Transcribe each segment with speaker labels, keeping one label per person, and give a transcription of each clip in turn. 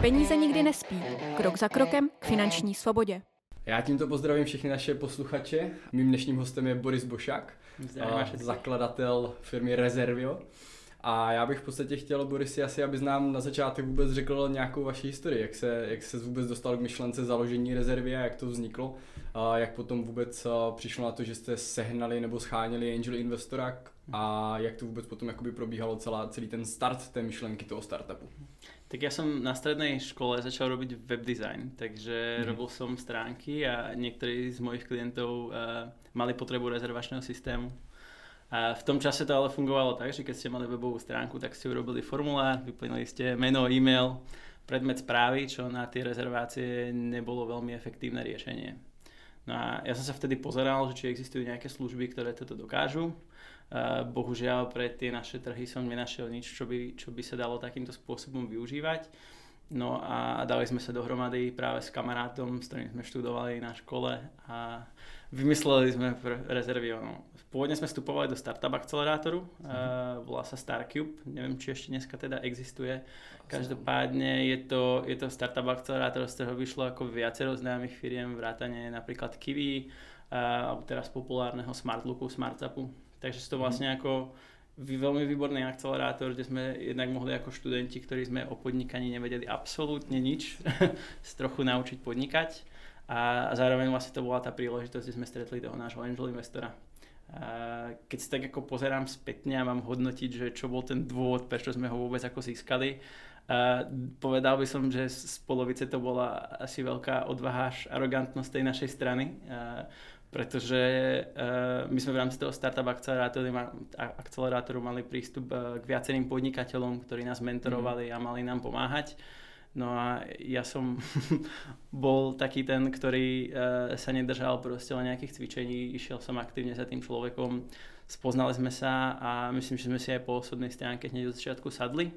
Speaker 1: Peníze nikdy nespí. Krok za krokem k finanční svobodě.
Speaker 2: Já tímto pozdravím všechny naše posluchače. Mým dnešním hostem je Boris Bošák, zakladatel firmy Reservio. A já bych v podstatě chtěl, Borisi, asi abys nám na začátek vůbec řekl nějakou vaši historii, jak se, jak se vůbec dostal k myšlence založení rezervy a jak to vzniklo, a jak potom vůbec přišlo na to, že jste sehnali nebo scháněli angel investora a jak to vůbec potom jakoby probíhalo celá, celý ten start té myšlenky toho startupu.
Speaker 3: Tak ja som na strednej škole začal robiť web design, takže mm. robil som stránky a niektorí z mojich klientov uh, mali potrebu rezervačného systému. A v tom čase to ale fungovalo tak, že keď ste mali webovú stránku, tak ste urobili formulár, vyplnili ste meno, e-mail, predmet správy, čo na tie rezervácie nebolo veľmi efektívne riešenie. No a ja som sa vtedy pozeral, že či existujú nejaké služby, ktoré toto dokážu Bohužiaľ pre tie naše trhy som nenašiel nič, čo by, čo by sa dalo takýmto spôsobom využívať. No a dali sme sa dohromady práve s kamarátom, s ktorým sme študovali na škole a vymysleli sme rezervy. No. Pôvodne sme vstupovali do startup akcelerátoru, mm-hmm. uh, volá sa Starcube, neviem či ešte dneska teda existuje. Každopádne je to, je to startup akcelerátor, z ktorého vyšlo ako viacero známych firiem, vrátane napríklad Kiwi, uh, teraz populárneho Smartlooku, Smartzapu Takže to mhm. vlastne ako veľmi výborný akcelerátor, kde sme jednak mohli ako študenti, ktorí sme o podnikaní nevedeli absolútne nič, z trochu naučiť podnikať. A zároveň vlastne to bola tá príležitosť, kde sme stretli toho nášho angel investora. A keď si tak ako pozerám spätne a mám hodnotiť, že čo bol ten dôvod, prečo sme ho vôbec ako získali, a povedal by som, že z polovice to bola asi veľká odvaha až arogantnosť tej našej strany. A pretože uh, my sme v rámci toho startup akcelerátoru, akcelerátoru mali prístup uh, k viacerým podnikateľom, ktorí nás mentorovali mm. a mali nám pomáhať. No a ja som bol taký ten, ktorý uh, sa nedržal proste len nejakých cvičení, išiel som aktívne za tým človekom, spoznali sme sa a myslím, že sme si aj po osobnej stránke hneď od začiatku sadli.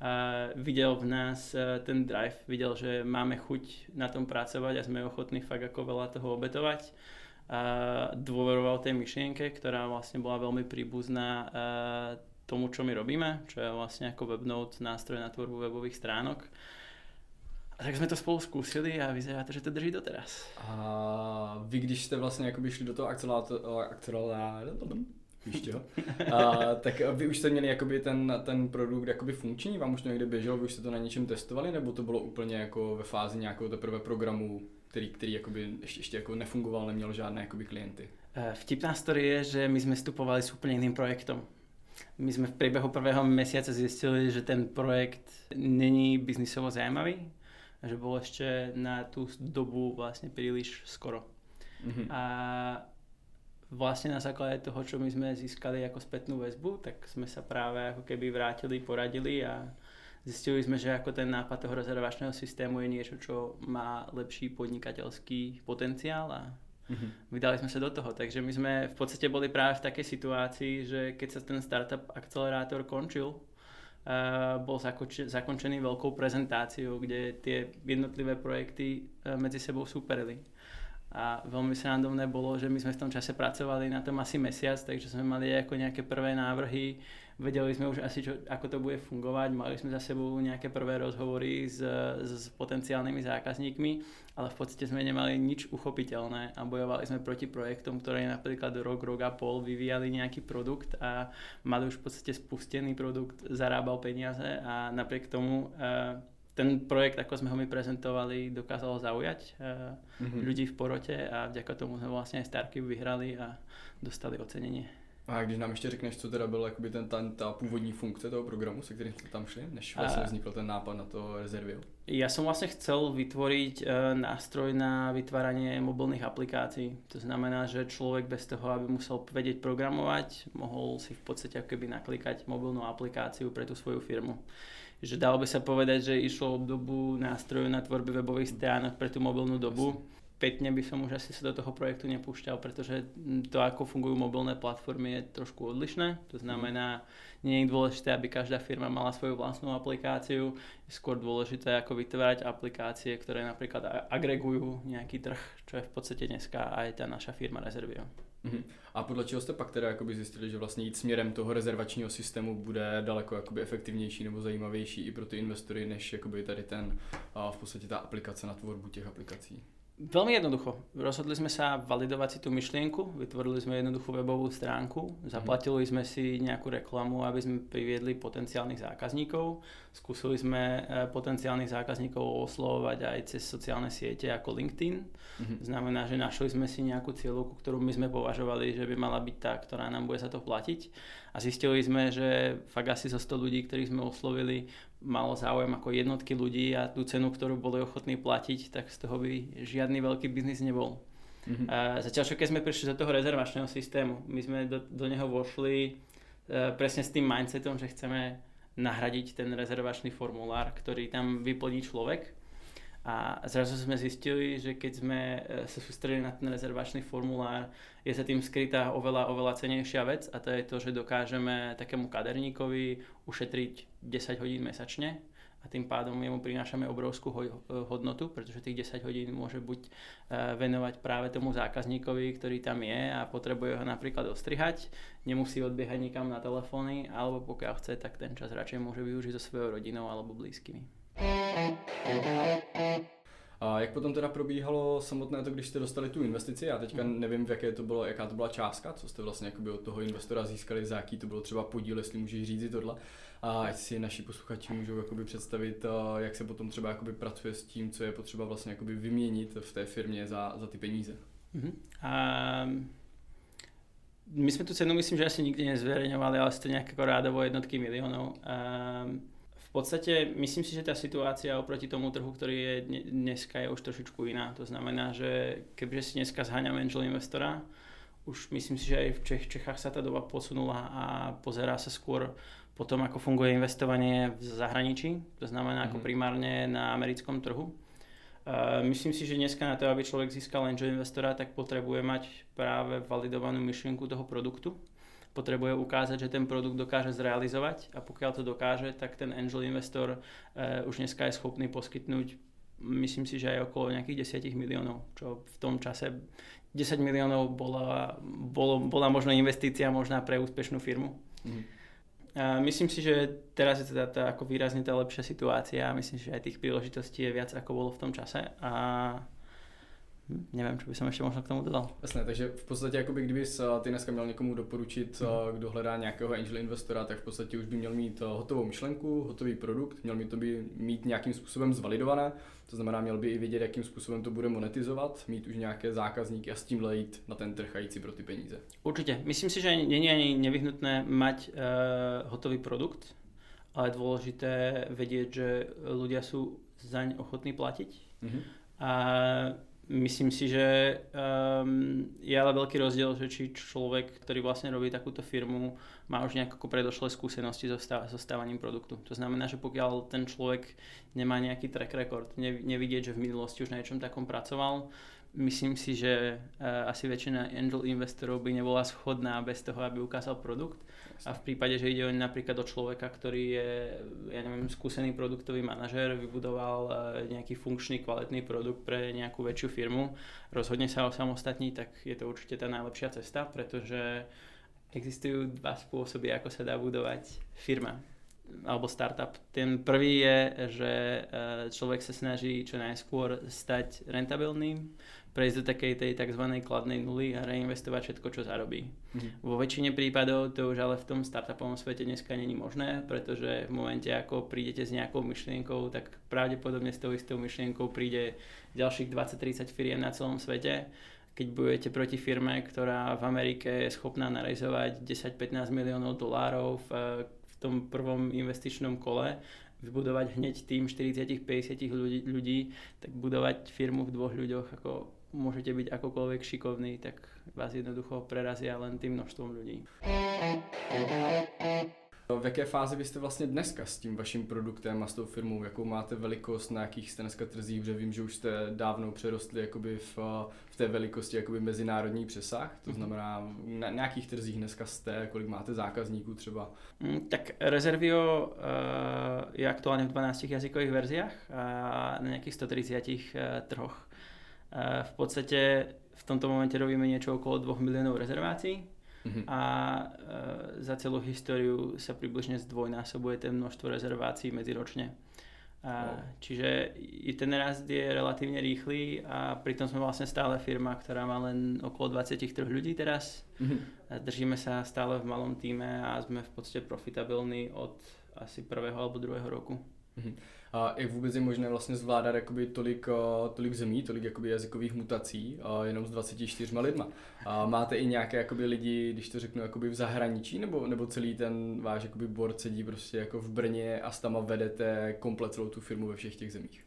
Speaker 3: Uh, videl v nás uh, ten drive, videl, že máme chuť na tom pracovať a sme ochotní fakt ako veľa toho obetovať dôveroval tej myšlienke, ktorá vlastne bola veľmi príbuzná tomu, čo my robíme, čo je vlastne ako webnote, nástroj na tvorbu webových stránok. A tak sme to spolu skúsili a vyzerá to, že to drží doteraz.
Speaker 2: A vy, když jste vlastně jakoby šli do toho akcelerátoru, víš? A, tak vy už jste měli jakoby ten, ten produkt jakoby funkční, vám už to někde běželo, vy už jste to na něčem testovali, nebo to bylo úplně jako ve fázi nějakého teprve programu který, který jakoby ještě, ještě jako nefungoval, neměl žádné jakoby klienty.
Speaker 3: Eh, vtipná story je, že my sme vstupovali s úplne iným projektom. My sme v priebehu prvého mesiaca zistili, že ten projekt není biznisovo zaujímavý, že bol ešte na tú dobu vlastne príliš skoro. Mm-hmm. A vlastne na základe toho, čo my sme získali ako spätnú väzbu, tak sme sa práve ako keby vrátili, poradili a Zistili sme, že ako ten nápad toho rezervačného systému je niečo, čo má lepší podnikateľský potenciál a mm-hmm. vydali sme sa do toho. Takže my sme v podstate boli práve v takej situácii, že keď sa ten startup akcelerátor končil, uh, bol zakončený, zakončený veľkou prezentáciou, kde tie jednotlivé projekty uh, medzi sebou superili. A veľmi sa nádobné bolo, že my sme v tom čase pracovali na tom asi mesiac, takže sme mali ako nejaké prvé návrhy, vedeli sme už asi, čo, ako to bude fungovať, mali sme za sebou nejaké prvé rozhovory s, s potenciálnymi zákazníkmi, ale v podstate sme nemali nič uchopiteľné a bojovali sme proti projektom, ktoré napríklad rok, rok a pol vyvíjali nejaký produkt a mali už v podstate spustený produkt, zarábal peniaze a napriek tomu uh, ten projekt, ako sme ho my prezentovali, dokázal zaujať uh, mm-hmm. ľudí v porote a vďaka tomu sme vlastne aj Starky vyhrali a dostali ocenenie.
Speaker 2: A když nám ještě řekneš, co teda byl jakoby ten, ten, ta původní funkce toho programu, se kterým jste tam šli, než vlastně vznikl ten nápad na to rezervio?
Speaker 3: Ja som vlastne chcel vytvoriť uh, nástroj na vytváranie mobilných aplikácií. To znamená, že človek bez toho, aby musel vedieť programovať, mohol si v podstate ako keby naklikať mobilnú aplikáciu pre tú svoju firmu. Že dalo by sa povedať, že išlo o dobu nástrojov na tvorbe webových stránok pre tú mobilnú dobu. Jasne spätne by som už asi sa do toho projektu nepúšťal, pretože to, ako fungujú mobilné platformy, je trošku odlišné. To znamená, nie je dôležité, aby každá firma mala svoju vlastnú aplikáciu. Je skôr dôležité, ako vytvárať aplikácie, ktoré napríklad agregujú nejaký trh, čo je v podstate dneska aj tá naša firma Reservio.
Speaker 2: Mm-hmm. A podle čeho jste pak teda jakoby zjistili, že vlastně jít směrem toho rezervačního systému bude daleko jakoby efektivnější nebo zajímavější i pro ty investory, než jakoby tady ten a v podstatě ta aplikace na tvorbu těch aplikací?
Speaker 3: Veľmi jednoducho. Rozhodli sme sa validovať si tú myšlienku, vytvorili sme jednoduchú webovú stránku, zaplatili sme si nejakú reklamu, aby sme priviedli potenciálnych zákazníkov. Skúsili sme e, potenciálnych zákazníkov oslovovať aj cez sociálne siete ako LinkedIn. Mm-hmm. Znamená, že našli sme si nejakú cieľovku, ktorú my sme považovali, že by mala byť tá, ktorá nám bude za to platiť. A zistili sme, že fakt asi zo 100 ľudí, ktorých sme oslovili, malo záujem ako jednotky ľudí a tú cenu, ktorú boli ochotní platiť, tak z toho by žiadny veľký biznis nebol. Mm-hmm. A zatiaľ, čo keď sme prišli do toho rezervačného systému, my sme do, do neho vošli uh, presne s tým mindsetom, že chceme nahradiť ten rezervačný formulár, ktorý tam vyplní človek. A zrazu sme zistili, že keď sme e, sa sústredili na ten rezervačný formulár, je sa tým skrytá oveľa, oveľa cenejšia vec a to je to, že dokážeme takému kaderníkovi ušetriť 10 hodín mesačne a tým pádom jemu prinášame obrovskú hodnotu, pretože tých 10 hodín môže buď e, venovať práve tomu zákazníkovi, ktorý tam je a potrebuje ho napríklad ostrihať, nemusí odbiehať nikam na telefóny, alebo pokiaľ chce, tak ten čas radšej môže využiť so svojou rodinou alebo blízkymi.
Speaker 2: A jak potom teda probíhalo samotné to, když jste dostali tu investici? Já teďka mhm. nevím, v jaké to bylo, jaká to byla částka, co jste vlastně od toho investora získali, za jaký to bylo třeba podíl, jestli můžeš říct tohle. A ať si naši posluchači můžou jakoby představit, jak se potom třeba jakoby pracuje s tím, co je potřeba vlastně jakoby vyměnit v té firmě za, za ty peníze. Uh-huh.
Speaker 3: Um, my jsme tu cenu myslím, že asi nikdy nezverejňovali, ale ste nejak ako rádovo jednotky miliónov. Um, v podstate myslím si, že tá situácia oproti tomu trhu, ktorý je dneska, je už trošičku iná. To znamená, že keďže si dneska zháňam angel investora, už myslím si, že aj v Čech, Čechách sa tá doba posunula a pozerá sa skôr po tom, ako funguje investovanie v zahraničí, to znamená ako mhm. primárne na americkom trhu. Uh, myslím si, že dneska na to, aby človek získal angel investora, tak potrebuje mať práve validovanú myšlienku toho produktu potrebuje ukázať, že ten produkt dokáže zrealizovať a pokiaľ to dokáže, tak ten angel investor uh, už dneska je schopný poskytnúť myslím si, že aj okolo nejakých 10 miliónov, čo v tom čase 10 miliónov bola, bolo, bola možno investícia možná pre úspešnú firmu. Mm. A myslím si, že teraz je teda tá, ako výrazne tá lepšia situácia a myslím že aj tých príležitostí je viac ako bolo v tom čase a nevím, co by jsem ještě možná k tomu dodal.
Speaker 2: Jasné, takže v podstatě, jakoby, kdyby ty dneska měl někomu doporučit, mm. kdo hledá nějakého angel investora, tak v podstatě už by měl mít hotovou myšlenku, hotový produkt, měl by to by mít nějakým způsobem zvalidované, to znamená, měl by i vědět, jakým způsobem to bude monetizovat, mít už nějaké zákazníky a s tím jít na ten trh a jít si pro ty peníze.
Speaker 3: Určitě. Myslím si, že není ani nevyhnutné mať uh, hotový produkt, ale je dôležité vedieť, že ľudia sú zaň ochotní platiť. Mm-hmm. A Myslím si, že um, je ale veľký rozdiel, že či človek, ktorý vlastne robí takúto firmu, má už nejaké predošlé skúsenosti so, stav, so stávaním produktu. To znamená, že pokiaľ ten človek nemá nejaký track record, nevidieť, že v minulosti už na niečom takom pracoval, myslím si, že uh, asi väčšina angel investorov by nebola schodná bez toho, aby ukázal produkt. A v prípade, že ide o napríklad o človeka, ktorý je, ja neviem, skúsený produktový manažer, vybudoval e, nejaký funkčný, kvalitný produkt pre nejakú väčšiu firmu, rozhodne sa o samostatní, tak je to určite tá najlepšia cesta, pretože existujú dva spôsoby, ako sa dá budovať firma alebo startup. Ten prvý je, že e, človek sa snaží čo najskôr stať rentabilným, prejsť do takej tej tzv. kladnej nuly a reinvestovať všetko, čo zarobí. Mm-hmm. Vo väčšine prípadov to už ale v tom startupovom svete dneska není možné, pretože v momente, ako prídete s nejakou myšlienkou, tak pravdepodobne s tou istou myšlienkou príde ďalších 20-30 firiem na celom svete. Keď budete proti firme, ktorá v Amerike je schopná narizovať 10-15 miliónov dolárov v, v tom prvom investičnom kole, vybudovať hneď tým 40-50 ľudí, ľudí, tak budovať firmu v dvoch ľuďoch ako môžete byť akokoľvek šikovný, tak vás jednoducho prerazia len tým množstvom ľudí.
Speaker 2: V jaké fázi vy jste vlastně dneska s tím vaším produktem a s tou firmou? Jakou máte velikost, na jakých jste dneska trzích? Protože vím, že už jste dávno přerostli jakoby v, v té velikosti jakoby mezinárodní přesah. To mhm. znamená, na nějakých trzích dneska jste, kolik máte zákazníků třeba?
Speaker 3: Mm, tak Reservio uh, je aktuálně v 12 jazykových verziách a na nějakých 130 uh, trhoch. V podstate v tomto momente robíme niečo okolo 2 miliónov rezervácií mm-hmm. a e, za celú históriu sa približne zdvojnásobuje ten množstvo rezervácií medziročne. A. Čiže i ten rast je relatívne rýchly a pritom sme vlastne stále firma, ktorá má len okolo 23 ľudí teraz. Mm-hmm. Držíme sa stále v malom týme a sme v podstate profitabilní od asi prvého alebo druhého roku.
Speaker 2: Mm-hmm. A jak vůbec je možné vlastně zvládat jakoby tolik, tolik zemí, tolik jakoby jazykových mutací jenom s 24 lidma? A máte i nějaké jakoby lidi, když to řeknu, jakoby v zahraničí, nebo, nebo celý ten váš jakoby board sedí prostě jako v Brně a s tama vedete komplet celou tu firmu ve všech těch zemích?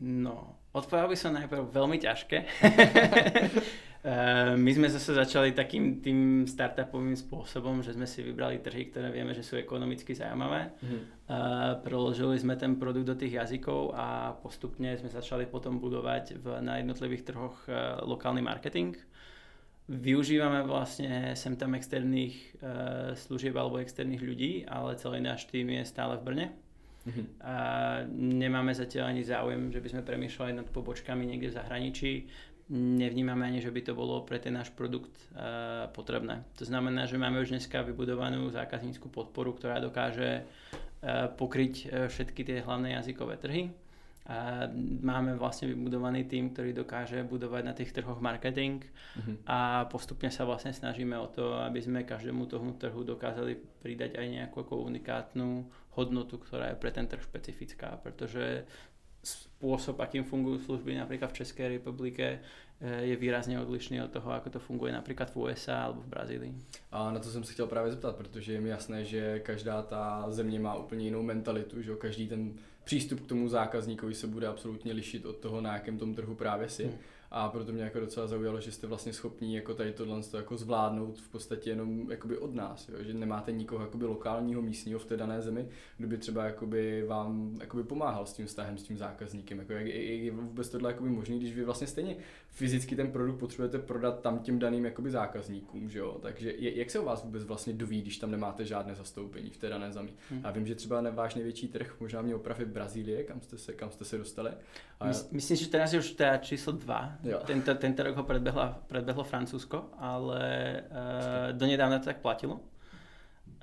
Speaker 3: No, odpovedal by som najprv veľmi ťažké. Eh, my sme zase začali takým tým startupovým spôsobom, že sme si vybrali trhy, ktoré vieme, že sú ekonomicky zaujímavé. Mm. Preložili sme ten produkt do tých jazykov a postupne sme začali potom budovať v, na jednotlivých trhoch eh, lokálny marketing. Využívame vlastne sem tam externých služieb alebo externých ľudí, ale celý náš tým je stále v Brne. Mm-hmm. A nemáme zatiaľ ani záujem, že by sme premýšľali nad pobočkami niekde v zahraničí. Nevnímame ani, že by to bolo pre ten náš produkt uh, potrebné. To znamená, že máme už dneska vybudovanú zákazníckú podporu, ktorá dokáže uh, pokryť uh, všetky tie hlavné jazykové trhy. A máme vlastne vybudovaný tým, ktorý dokáže budovať na tých trhoch marketing mm-hmm. a postupne sa vlastne snažíme o to, aby sme každému tomu trhu dokázali pridať aj nejakú unikátnu hodnotu, ktorá je pre ten trh špecifická, pretože spôsob, akým fungujú služby napríklad v Českej republike, eh, je výrazně odlišný od toho, ako to funguje například v USA alebo v Brazílii.
Speaker 2: A na to jsem se chtěl právě zeptat, protože je mi jasné, že každá ta země má úplně jinou mentalitu, že každý ten přístup k tomu zákazníkovi se bude absolutně lišit od toho, na jakém tom trhu právě si. Hmm a proto mě jako docela zaujalo, že jste vlastně schopní jako tady tohle jako zvládnout v podstatě jenom jakoby od nás, jo? že nemáte nikoho jakoby lokálního, místního v té dané zemi, kdo by třeba jakoby vám jakoby pomáhal s tím vztahem, s tím zákazníkem. Jako jak, je vůbec tohle jakoby možný, když vy vlastně stejně fyzicky ten produkt potřebujete prodat tam těm daným jakoby zákazníkům, že jo? Takže je, jak se o vás vůbec vlastně doví, když tam nemáte žádné zastoupení v té dané zemi? Hmm. Já vím, že třeba váš největší trh možná mě opravit Brazílie, kam jste se, kam jste se dostali.
Speaker 3: A... Myslím, že teraz je už teda číslo 2 tento, tento rok ho predbehla, predbehlo Francúzsko, ale uh, donedávna to tak platilo.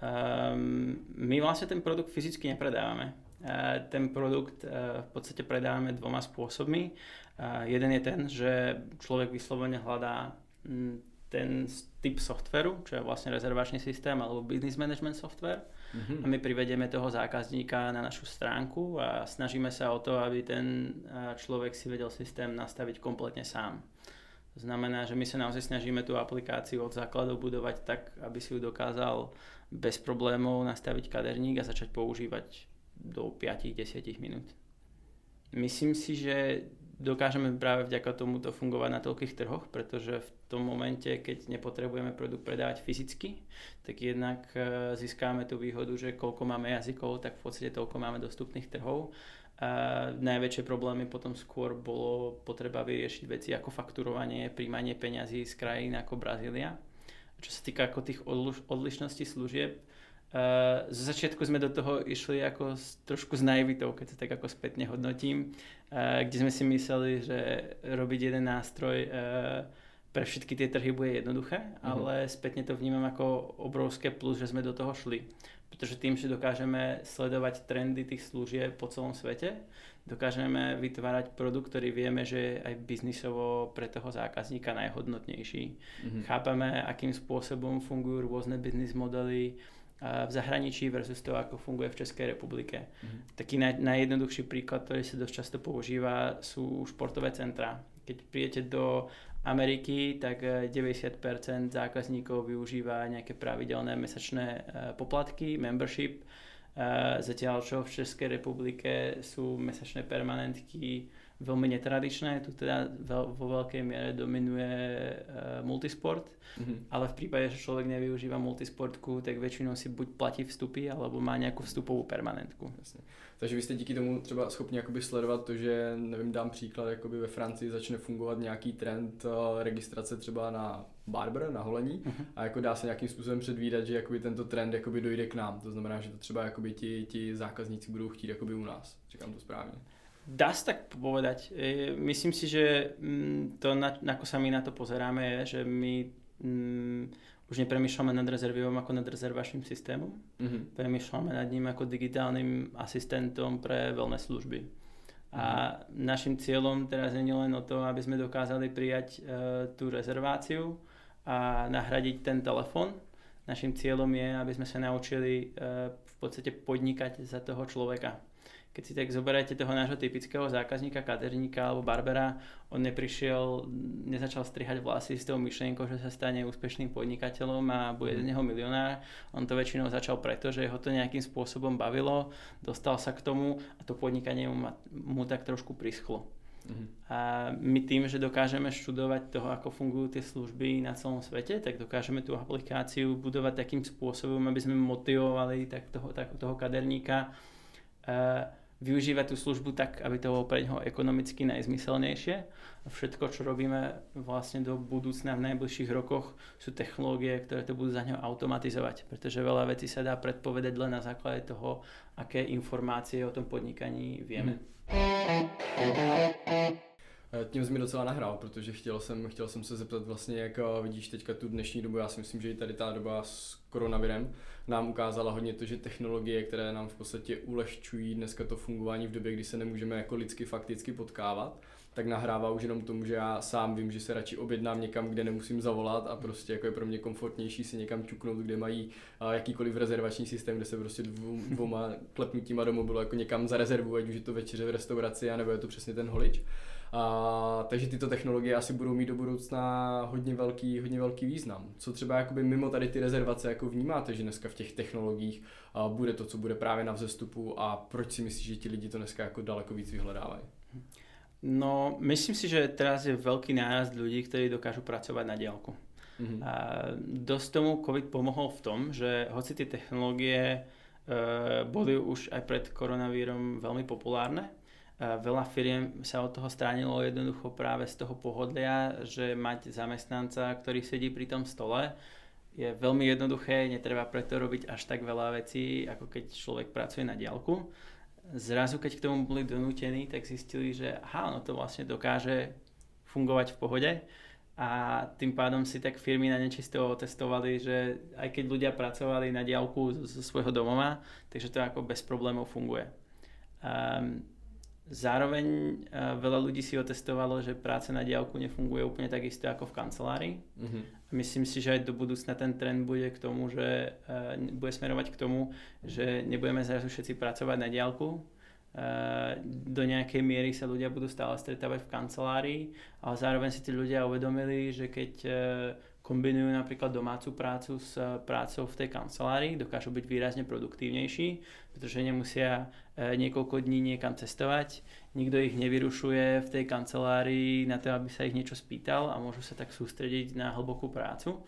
Speaker 3: Um, my vlastne ten produkt fyzicky nepredávame. Uh, ten produkt uh, v podstate predávame dvoma spôsobmi. Uh, jeden je ten, že človek vyslovene hľadá m, ten typ softveru, čo je vlastne rezervačný systém alebo business management software mm-hmm. a my privedieme toho zákazníka na našu stránku a snažíme sa o to, aby ten človek si vedel systém nastaviť kompletne sám. To znamená, že my sa naozaj snažíme tú aplikáciu od základov budovať tak, aby si ju dokázal bez problémov nastaviť kaderník a začať používať do 5-10 minút. Myslím si, že dokážeme práve vďaka tomuto fungovať na toľkých trhoch, pretože v tom momente, keď nepotrebujeme produkt predávať fyzicky, tak jednak e, získáme tú výhodu, že koľko máme jazykov, tak v podstate toľko máme dostupných trhov. A najväčšie problémy potom skôr bolo potreba vyriešiť veci ako fakturovanie, príjmanie peňazí z krajín ako Brazília. Čo sa týka ako tých odlišností služieb, Uh, začiatku sme do toho išli ako s, trošku s naivitou, keď sa tak ako spätne hodnotím, kde sme si mysleli, že robiť jeden nástroj uh, pre všetky tie trhy bude jednoduché, mm-hmm. ale spätne to vnímam ako obrovské plus, že sme do toho šli. Pretože tým, že dokážeme sledovať trendy tých služieb po celom svete, dokážeme vytvárať produkt, ktorý vieme, že je aj biznisovo pre toho zákazníka najhodnotnejší. Mm-hmm. Chápame, akým spôsobom fungujú rôzne biznis modely, v zahraničí versus to, ako funguje v Českej republike. Mm-hmm. Taký naj, najjednoduchší príklad, ktorý sa dosť často používa, sú športové centra. Keď príjete do Ameriky, tak 90% eh, zákazníkov využíva nejaké pravidelné mesačné eh, poplatky, membership, eh, zatiaľ čo v Českej republike sú mesačné permanentky veľmi netradičné, tu teda veľ, vo veľkej miere dominuje uh, multisport, mm-hmm. ale v prípade, že človek nevyužíva multisportku, tak väčšinou si buď platí vstupy, alebo má nejakú vstupovú permanentku.
Speaker 2: Jasne. Takže vy jste díky tomu třeba schopni jakoby sledovat to, že, nevím, dám příklad, jakoby ve Francii začne fungovat nějaký trend uh, registrace třeba na barber, na holení uh-huh. a jako dá se nějakým způsobem předvídat, že jakoby tento trend jakoby dojde k nám. To znamená, že to třeba jakoby ti, ti zákazníci budou chtít jakoby u nás. Říkám to správně.
Speaker 3: Dá sa tak povedať. E, myslím si, že mm, to, na, ako sa my na to pozeráme, je, že my mm, už nepremýšľame nad rezervivom ako nad rezervačným systémom. Mm-hmm. Premýšľame nad ním ako digitálnym asistentom pre veľné služby. Mm-hmm. A mhm. našim cieľom teraz nie je len o to, aby sme dokázali prijať e, tú rezerváciu a nahradiť ten telefón. Našim cieľom je, aby sme sa naučili e, v podstate podnikať za toho človeka keď si tak zoberáte toho nášho typického zákazníka, kaderníka alebo barbera, on neprišiel, nezačal strihať vlasy s tou myšlienkou, že sa stane úspešným podnikateľom a bude z mhm. neho milionár. On to väčšinou začal preto, že ho to nejakým spôsobom bavilo, dostal sa k tomu a to podnikanie mu, mu tak trošku prischlo. Uh-huh. A my tým, že dokážeme študovať toho, ako fungujú tie služby na celom svete, tak dokážeme tú aplikáciu budovať takým spôsobom, aby sme motivovali tak toho, tak, toho kaderníka uh, využívať tú službu tak, aby to bolo pre neho ekonomicky najzmyselnejšie. A všetko, čo robíme vlastne do budúcna v najbližších rokoch, sú technológie, ktoré to budú za neho automatizovať, pretože veľa vecí sa dá predpovedať len na základe toho, aké informácie o tom podnikaní vieme.
Speaker 2: Hmm. Jsi mi docela nahrál, protože chtěl jsem, chtěl jsem se zeptat vlastně, jak vidíš teďka tu dnešní dobu. Já si myslím, že i tady ta doba s koronavirem nám ukázala hodně to, že technologie, které nám v podstatě ulehčují dneska to fungování v době, kdy se nemůžeme jako lidsky fakticky potkávat, tak nahrává už jenom tomu, že já sám vím, že se radši objednám někam, kde nemusím zavolat a prostě jako je pro mě komfortnější si někam čuknout, kde mají jakýkoliv rezervační systém, kde se prostě dvou, dvouma klepnutíma do mobilu jako někam zarezervují, ať už je to večeře v restauraci, nebo je to přesně ten holič. A, takže tyto technologie asi budou mít do budoucna hodně velký, hodně velký význam. Co třeba jakoby mimo tady ty rezervace jako vnímáte, že dneska v těch technologiích a, bude to, co bude právě na vzestupu a proč si myslíš, že ti lidi to dneska jako daleko víc vyhledávají?
Speaker 3: No, myslím si, že teraz je veľký nárast ľudí, ktorí dokážu pracovať na diálku. Mm-hmm. A dosť tomu COVID pomohol v tom, že hoci tie technológie e, boli už aj pred koronavírom veľmi populárne, Veľa firiem sa od toho stránilo jednoducho práve z toho pohodlia, že mať zamestnanca, ktorý sedí pri tom stole, je veľmi jednoduché, netreba preto robiť až tak veľa vecí, ako keď človek pracuje na diálku. Zrazu, keď k tomu boli donútení, tak zistili, že aha, no to vlastne dokáže fungovať v pohode a tým pádom si tak firmy na nečisto otestovali, že aj keď ľudia pracovali na diálku zo svojho domova, takže to ako bez problémov funguje. Um, Zároveň uh, veľa ľudí si otestovalo, že práca na diálku nefunguje úplne tak isto ako v kancelárii. Mm-hmm. Myslím si, že aj do budúcna ten trend bude k tomu, že uh, bude smerovať k tomu, že nebudeme zrazu všetci pracovať na diálku. Uh, do nejakej miery sa ľudia budú stále stretávať v kancelárii, ale zároveň si tí ľudia uvedomili, že keď uh, kombinujú napríklad domácu prácu s eh, prácou v tej kancelárii, dokážu byť výrazne produktívnejší, pretože nemusia eh, niekoľko dní niekam cestovať, nikto ich nevyrušuje v tej kancelárii na to, aby sa ich niečo spýtal a môžu sa tak sústrediť na hlbokú prácu.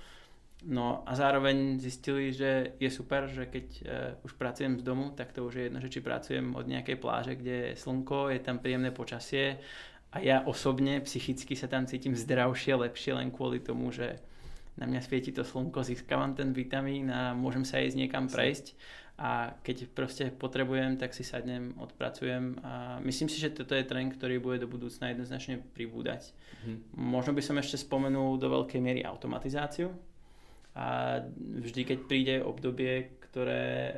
Speaker 3: No a zároveň zistili, že je super, že keď uh, už pracujem z domu, tak to už je jedno, že či pracujem od nejakej pláže, kde je slnko, je tam príjemné počasie a ja osobne psychicky sa tam cítim zdravšie, lepšie len kvôli tomu, že na mňa svieti to slnko, získavam ten vitamín a môžem sa ísť niekam prejsť a keď proste potrebujem, tak si sadnem, odpracujem a myslím si, že toto je trend, ktorý bude do budúcna jednoznačne pribúdať. Mm. Možno by som ešte spomenul do veľkej miery automatizáciu a vždy, keď príde obdobie, ktoré e,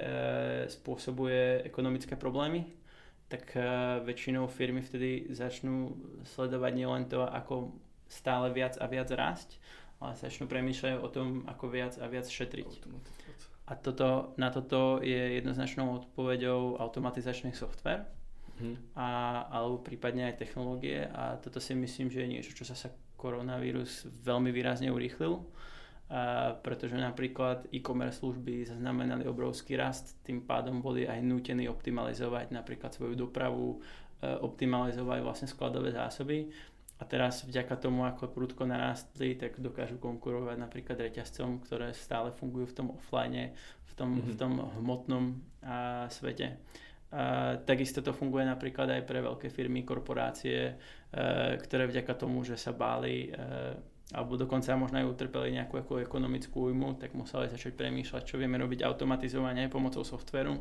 Speaker 3: spôsobuje ekonomické problémy, tak e, väčšinou firmy vtedy začnú sledovať nielen to, ako stále viac a viac rásť, ale začnú premýšľať o tom, ako viac a viac šetriť. A toto, na toto je jednoznačnou odpoveďou automatizačný software, hmm. a, alebo prípadne aj technológie a toto si myslím, že je niečo, čo sa sa koronavírus veľmi výrazne urýchlil, a pretože napríklad e-commerce služby zaznamenali obrovský rast, tým pádom boli aj nútení optimalizovať napríklad svoju dopravu, e, optimalizovať vlastne skladové zásoby a teraz vďaka tomu, ako prudko narástli, tak dokážu konkurovať napríklad reťazcom, ktoré stále fungujú v tom offline, v tom, mm-hmm. v tom hmotnom a, svete. A, takisto to funguje napríklad aj pre veľké firmy, korporácie, e, ktoré vďaka tomu, že sa báli e, alebo dokonca možno aj utrpeli nejakú ako ekonomickú újmu, tak museli začať premýšľať, čo vieme robiť automatizovane pomocou softveru.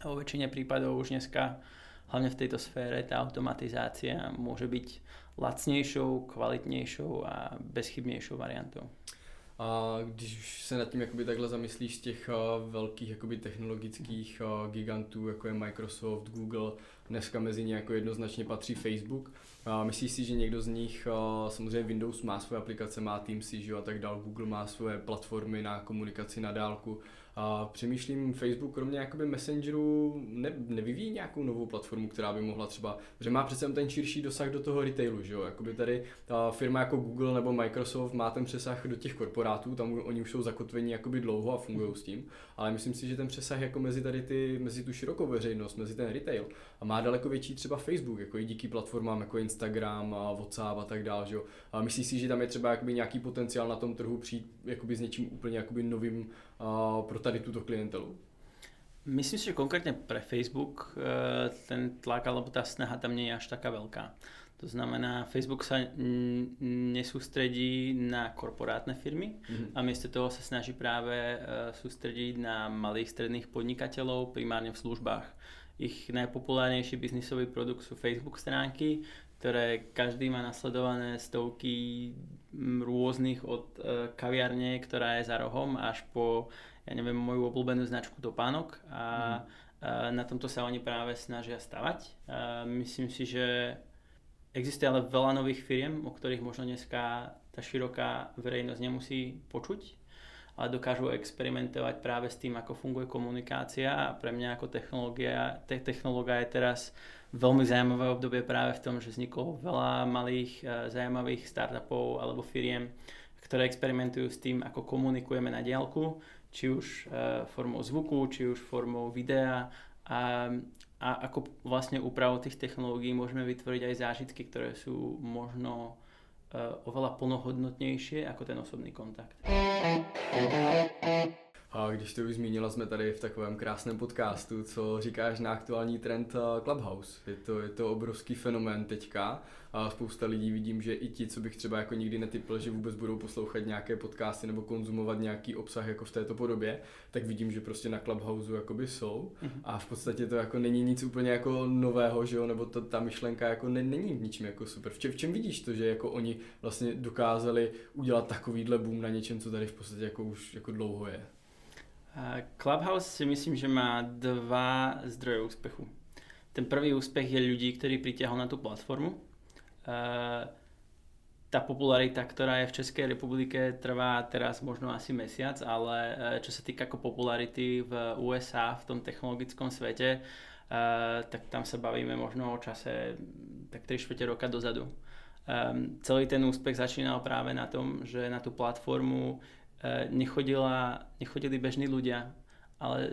Speaker 3: A vo väčšine prípadov už dneska hlavne v tejto sfére tá automatizácia môže byť lacnejšou, kvalitnějšou a bezchybnějšou variantou.
Speaker 2: A když se nad tím jakoby takhle zamyslíš z těch uh, velkých jakoby technologických uh, gigantů, jako je Microsoft, Google, dneska mezi ně jako jednoznačně patří Facebook. Uh, myslíš si, že někdo z nich, uh, samozřejmě Windows má svoje aplikace, má Teamsy že a tak dál, Google má svoje platformy na komunikaci na dálku, přemýšlím, Facebook kromě jakoby Messengeru ne, nevyvíjí nějakou novou platformu, která by mohla třeba, že má přece ten širší dosah do toho retailu, že jo? Jakoby tady ta firma jako Google nebo Microsoft má ten přesah do těch korporátů, tam oni už jsou zakotvení jakoby dlouho a fungují s tím, ale myslím si, že ten přesah jako mezi tady ty, mezi tu širokou veřejnost, mezi ten retail a má daleko větší třeba Facebook, jako i díky platformám jako Instagram a WhatsApp a tak dále, že jo? A myslíš si, že tam je třeba jakoby nějaký potenciál na tom trhu přijít jakoby s něčím úplně jakoby novým pro tady tuto klientelu?
Speaker 3: Myslím si, že konkrétne pre Facebook e, ten tlak alebo tá snaha tam nie je až taká veľká. To znamená, Facebook sa nesústredí na korporátne firmy mm-hmm. a miesto toho sa snaží práve e, sústrediť na malých stredných podnikateľov, primárne v službách. Ich najpopulárnejší biznisový produkt sú Facebook stránky, ktoré každý má nasledované stovky rôznych od e, kaviarne, ktorá je za rohom, až po, ja neviem, moju obľúbenú značku topánok a, mm. a na tomto sa oni práve snažia stavať. A myslím si, že existuje ale veľa nových firiem, o ktorých možno dneska tá široká verejnosť nemusí počuť, ale dokážu experimentovať práve s tým, ako funguje komunikácia a pre mňa ako technológia, te, technológia je teraz veľmi zaujímavé obdobie práve v tom, že vzniklo veľa malých uh, zaujímavých startupov alebo firiem, ktoré experimentujú s tým, ako komunikujeme na diálku, či už uh, formou zvuku, či už formou videa a, a ako vlastne úpravou tých technológií môžeme vytvoriť aj zážitky, ktoré sú možno uh, oveľa plnohodnotnejšie ako ten osobný kontakt.
Speaker 2: A když to už zmínila, jsme tady v takovém krásném podcastu, co říkáš na aktuální trend eh, Clubhouse. Je to, je to obrovský fenomén teďka a spousta lidí vidím, že i ti, co bych třeba jako nikdy netypl, že vůbec budou poslouchat nějaké podcasty nebo konzumovat nějaký obsah jako v této podobě, tak vidím, že prostě na Clubhouse jakoby jsou mm-hmm. a v podstatě to jako není nic úplně jako nového, že jo, nebo to, ta myšlenka jako ne, není ničím jako super. V čem, v čem vidíš to, že jako oni vlastně dokázali udělat takovýhle boom na něčem, co tady v podstatě jako už jako dlouho je?
Speaker 3: Clubhouse si myslím, že má dva zdroje úspechu. Ten prvý úspech je ľudí, ktorí pritiahol na tú platformu. Tá popularita, ktorá je v Českej republike, trvá teraz možno asi mesiac, ale e, čo sa týka ako popularity v USA, v tom technologickom svete, e, tak tam sa bavíme možno o čase tak 3 čtvrte roka dozadu. Um, celý ten úspech začínal práve na tom, že na tú platformu nechodila, nechodili bežní ľudia, ale uh,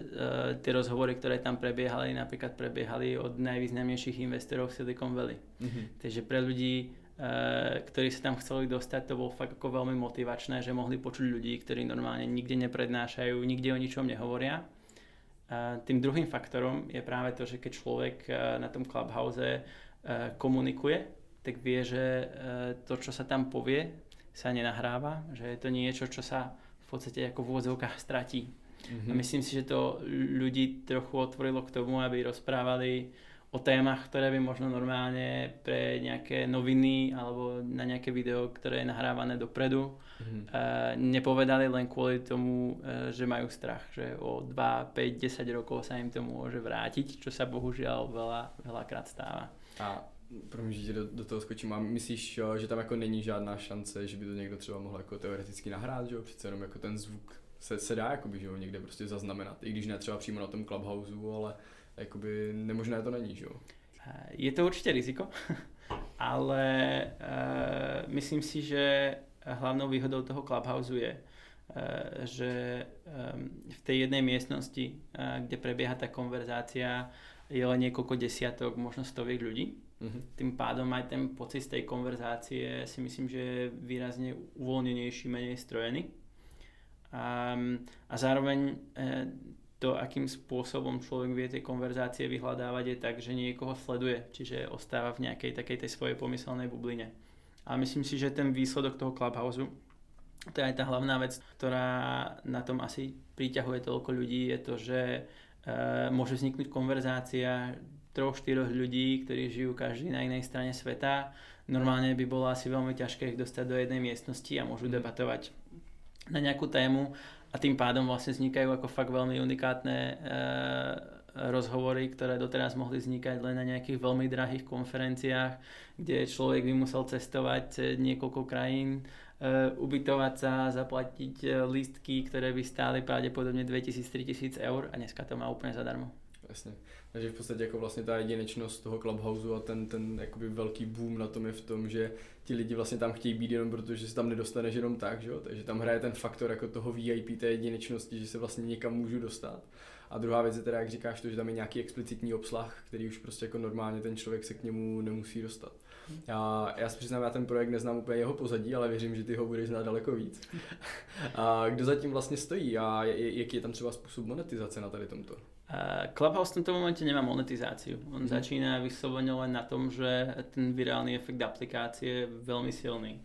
Speaker 3: tie rozhovory, ktoré tam prebiehali, napríklad prebiehali od najvýznamnejších investorov v Silicon Valley. Mm-hmm. Takže pre ľudí, uh, ktorí sa tam chceli dostať, to bolo fakt ako veľmi motivačné, že mohli počuť ľudí, ktorí normálne nikde neprednášajú, nikde o ničom nehovoria. Uh, tým druhým faktorom je práve to, že keď človek uh, na tom Clubhouse uh, komunikuje, tak vie, že uh, to, čo sa tam povie, sa nenahráva, že je to niečo, čo sa v podstate ako v úvodzovkách stratí. Mm-hmm. A myslím si, že to ľudí trochu otvorilo k tomu, aby rozprávali o témach, ktoré by možno normálne pre nejaké noviny alebo na nejaké video, ktoré je nahrávané dopredu, mm-hmm. uh, nepovedali len kvôli tomu, uh, že majú strach, že o 2, 5, 10 rokov sa im to môže vrátiť, čo sa bohužiaľ veľa, veľakrát stáva.
Speaker 2: A promiň, že do, do toho skočím, a myslíš, že tam jako není žádná šance, že by to někdo třeba mohl jako teoreticky nahrát, že jo? Přece jenom jako ten zvuk se, se dá jakoby, že jo, někde prostě zaznamenat, i když ne třeba přímo na tom Clubhouse, ale jakoby nemožné to není, že jo?
Speaker 3: Je to určitě riziko, ale uh, myslím si, že hlavnou výhodou toho Clubhouse je, že v tej jednej miestnosti, kde prebieha tá konverzácia, je len niekoľko desiatok, možno stoviek ľudí Mm-hmm. Tým pádom aj ten pocit z tej konverzácie si myslím, že je výrazne uvoľnenejší, menej strojený. A, a zároveň e, to, akým spôsobom človek vie tie konverzácie vyhľadávať je tak, že niekoho sleduje, čiže ostáva v nejakej takej tej svojej pomyselnej bubline. A myslím si, že ten výsledok toho Clubhouse, to je aj tá hlavná vec, ktorá na tom asi priťahuje toľko ľudí, je to, že e, môže vzniknúť konverzácia, troch, štyroch ľudí, ktorí žijú každý na inej strane sveta. Normálne by bolo asi veľmi ťažké ich dostať do jednej miestnosti a môžu mhm. debatovať na nejakú tému a tým pádom vlastne vznikajú ako fakt veľmi unikátne e, rozhovory, ktoré doteraz mohli vznikať len na nejakých veľmi drahých konferenciách, kde človek by musel cestovať niekoľko krajín, e, ubytovať sa, zaplatiť e, lístky, ktoré by stáli pravdepodobne 2000-3000 eur a dneska to má úplne zadarmo.
Speaker 2: Jasně. Takže v podstatě jako vlastně ta jedinečnost toho Clubhouse a ten, ten jakoby velký boom na tom je v tom, že ti lidi vlastně tam chtějí být jenom proto, že se tam nedostaneš jenom tak, že jo? takže tam hraje ten faktor jako toho VIP, té jedinečnosti, že se vlastně někam můžu dostat. A druhá věc je teda, jak říkáš, to, že tam je nějaký explicitní obsah, který už prostě jako normálně ten člověk se k němu nemusí dostat. Já, já si přiznám, já ten projekt neznám úplně jeho pozadí, ale věřím, že ty ho budeš znát daleko víc. A kdo zatím vlastně stojí a jaký je tam třeba způsob monetizace na tady tomto?
Speaker 3: Clubhouse v tomto momente nemá monetizáciu. On mm. začína vyslovene len na tom, že ten virálny efekt aplikácie je veľmi silný.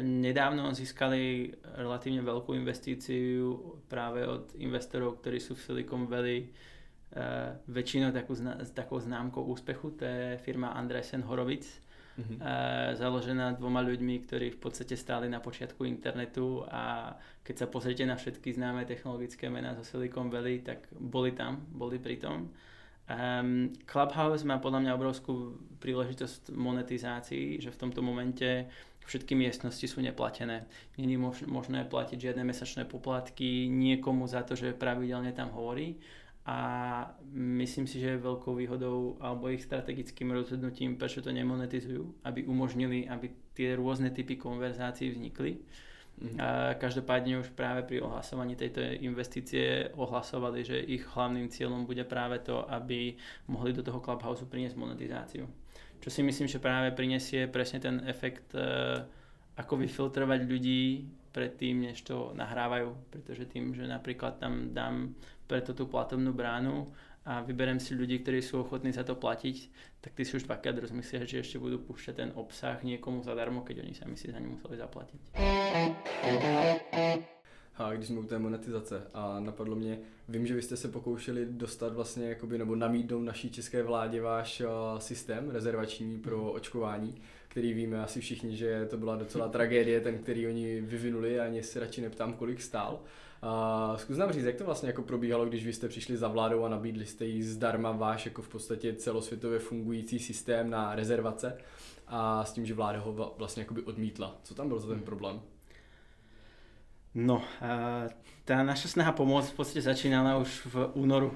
Speaker 3: Nedávno získali relatívne veľkú investíciu práve od investorov, ktorí sú v Silicon Valley uh, väčšinou takú, s takou známkou úspechu, to je firma Andresen Horowitz mm-hmm. založená dvoma ľuďmi, ktorí v podstate stáli na počiatku internetu a keď sa pozriete na všetky známe technologické mená zo Silicon Valley, tak boli tam, boli pri tom. Um, Clubhouse má podľa mňa obrovskú príležitosť monetizácii, že v tomto momente všetky miestnosti sú neplatené. Není možné platiť žiadne mesačné poplatky niekomu za to, že pravidelne tam hovorí a myslím si, že je veľkou výhodou alebo ich strategickým rozhodnutím, prečo to nemonetizujú, aby umožnili, aby tie rôzne typy konverzácií vznikli. Mm-hmm. A každopádne už práve pri ohlasovaní tejto investície ohlasovali, že ich hlavným cieľom bude práve to, aby mohli do toho Clubhouse priniesť monetizáciu. Čo si myslím, že práve prinesie presne ten efekt, e, ako vyfiltrovať ľudí predtým, než to nahrávajú. Pretože tým, že napríklad tam dám preto tú platobnú bránu a vyberem si ľudí, ktorí sú ochotní za to platiť, tak ty si už dvakrát rozmyslia, že ešte budú púšťať ten obsah niekomu zadarmo, keď oni sami si za ňu museli zaplatiť.
Speaker 2: A když jsme u té monetizace a napadlo mě, vím, že vy jste se pokoušeli dostat vlastně jakoby, nebo namítnout naší české vládě váš uh, systém rezervační pro očkování který víme asi všichni, že to byla docela tragédie, ten, který oni vyvinuli a ani si radši neptám, kolik stál. A zkus nám říct, jak to vlastně jako probíhalo, když vy jste přišli za vládou a nabídli jste jí zdarma váš jako v podstatě celosvětově fungující systém na rezervace a s tím, že vláda ho vlastně jakoby odmítla. Co tam byl za ten problém?
Speaker 3: No, tá naša snaha pomôcť v podstate začínala už v únoru.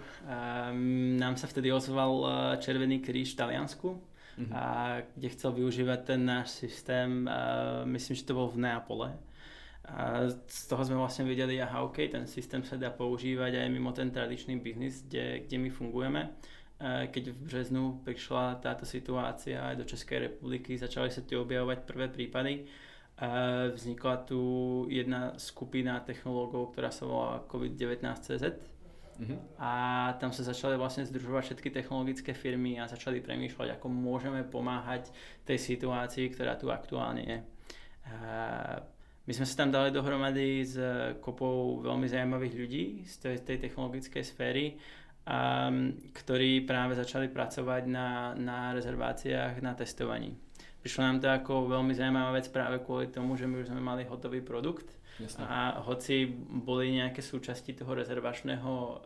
Speaker 3: Nám sa vtedy ozval Červený kríž v Taliansku, mm-hmm. kde chcel využívať ten náš systém, a myslím, že to bol v Neapole. A z toho sme vlastne videli, aha, OK, ten systém sa dá používať aj mimo ten tradičný biznis, kde, kde my fungujeme. Keď v březnu prišla táto situácia aj do Českej republiky, začali sa tu objavovať prvé prípady. Vznikla tu jedna skupina technológov, ktorá sa volá COVID-19.cz, Uh-huh. A tam sa začali vlastne združovať všetky technologické firmy a začali premýšľať, ako môžeme pomáhať tej situácii, ktorá tu aktuálne je. My sme sa tam dali dohromady s kopou veľmi zaujímavých ľudí z tej, tej technologickej sféry, um, ktorí práve začali pracovať na, na rezerváciách, na testovaní. Prišlo nám to ako veľmi zaujímavá vec práve kvôli tomu, že my už sme mali hotový produkt Jasne. A hoci boli nejaké súčasti toho rezervačného uh,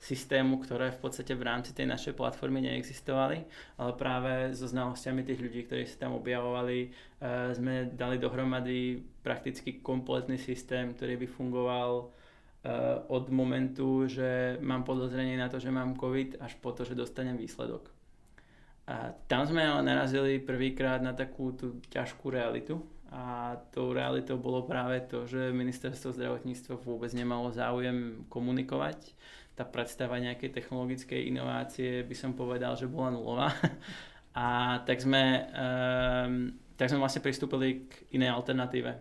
Speaker 3: systému, ktoré v podstate v rámci tej našej platformy neexistovali, ale práve so znalosťami tých ľudí, ktorí sa tam objavovali, uh, sme dali dohromady prakticky kompletný systém, ktorý by fungoval uh, od momentu, že mám podozrenie na to, že mám COVID, až po to, že dostanem výsledok. A tam sme narazili prvýkrát na takú tú ťažkú realitu, a tou realitou bolo práve to, že ministerstvo zdravotníctva vôbec nemalo záujem komunikovať. Tá predstava nejakej technologickej inovácie by som povedal, že bola nulová. A tak sme, um, tak sme vlastne pristúpili k inej alternatíve.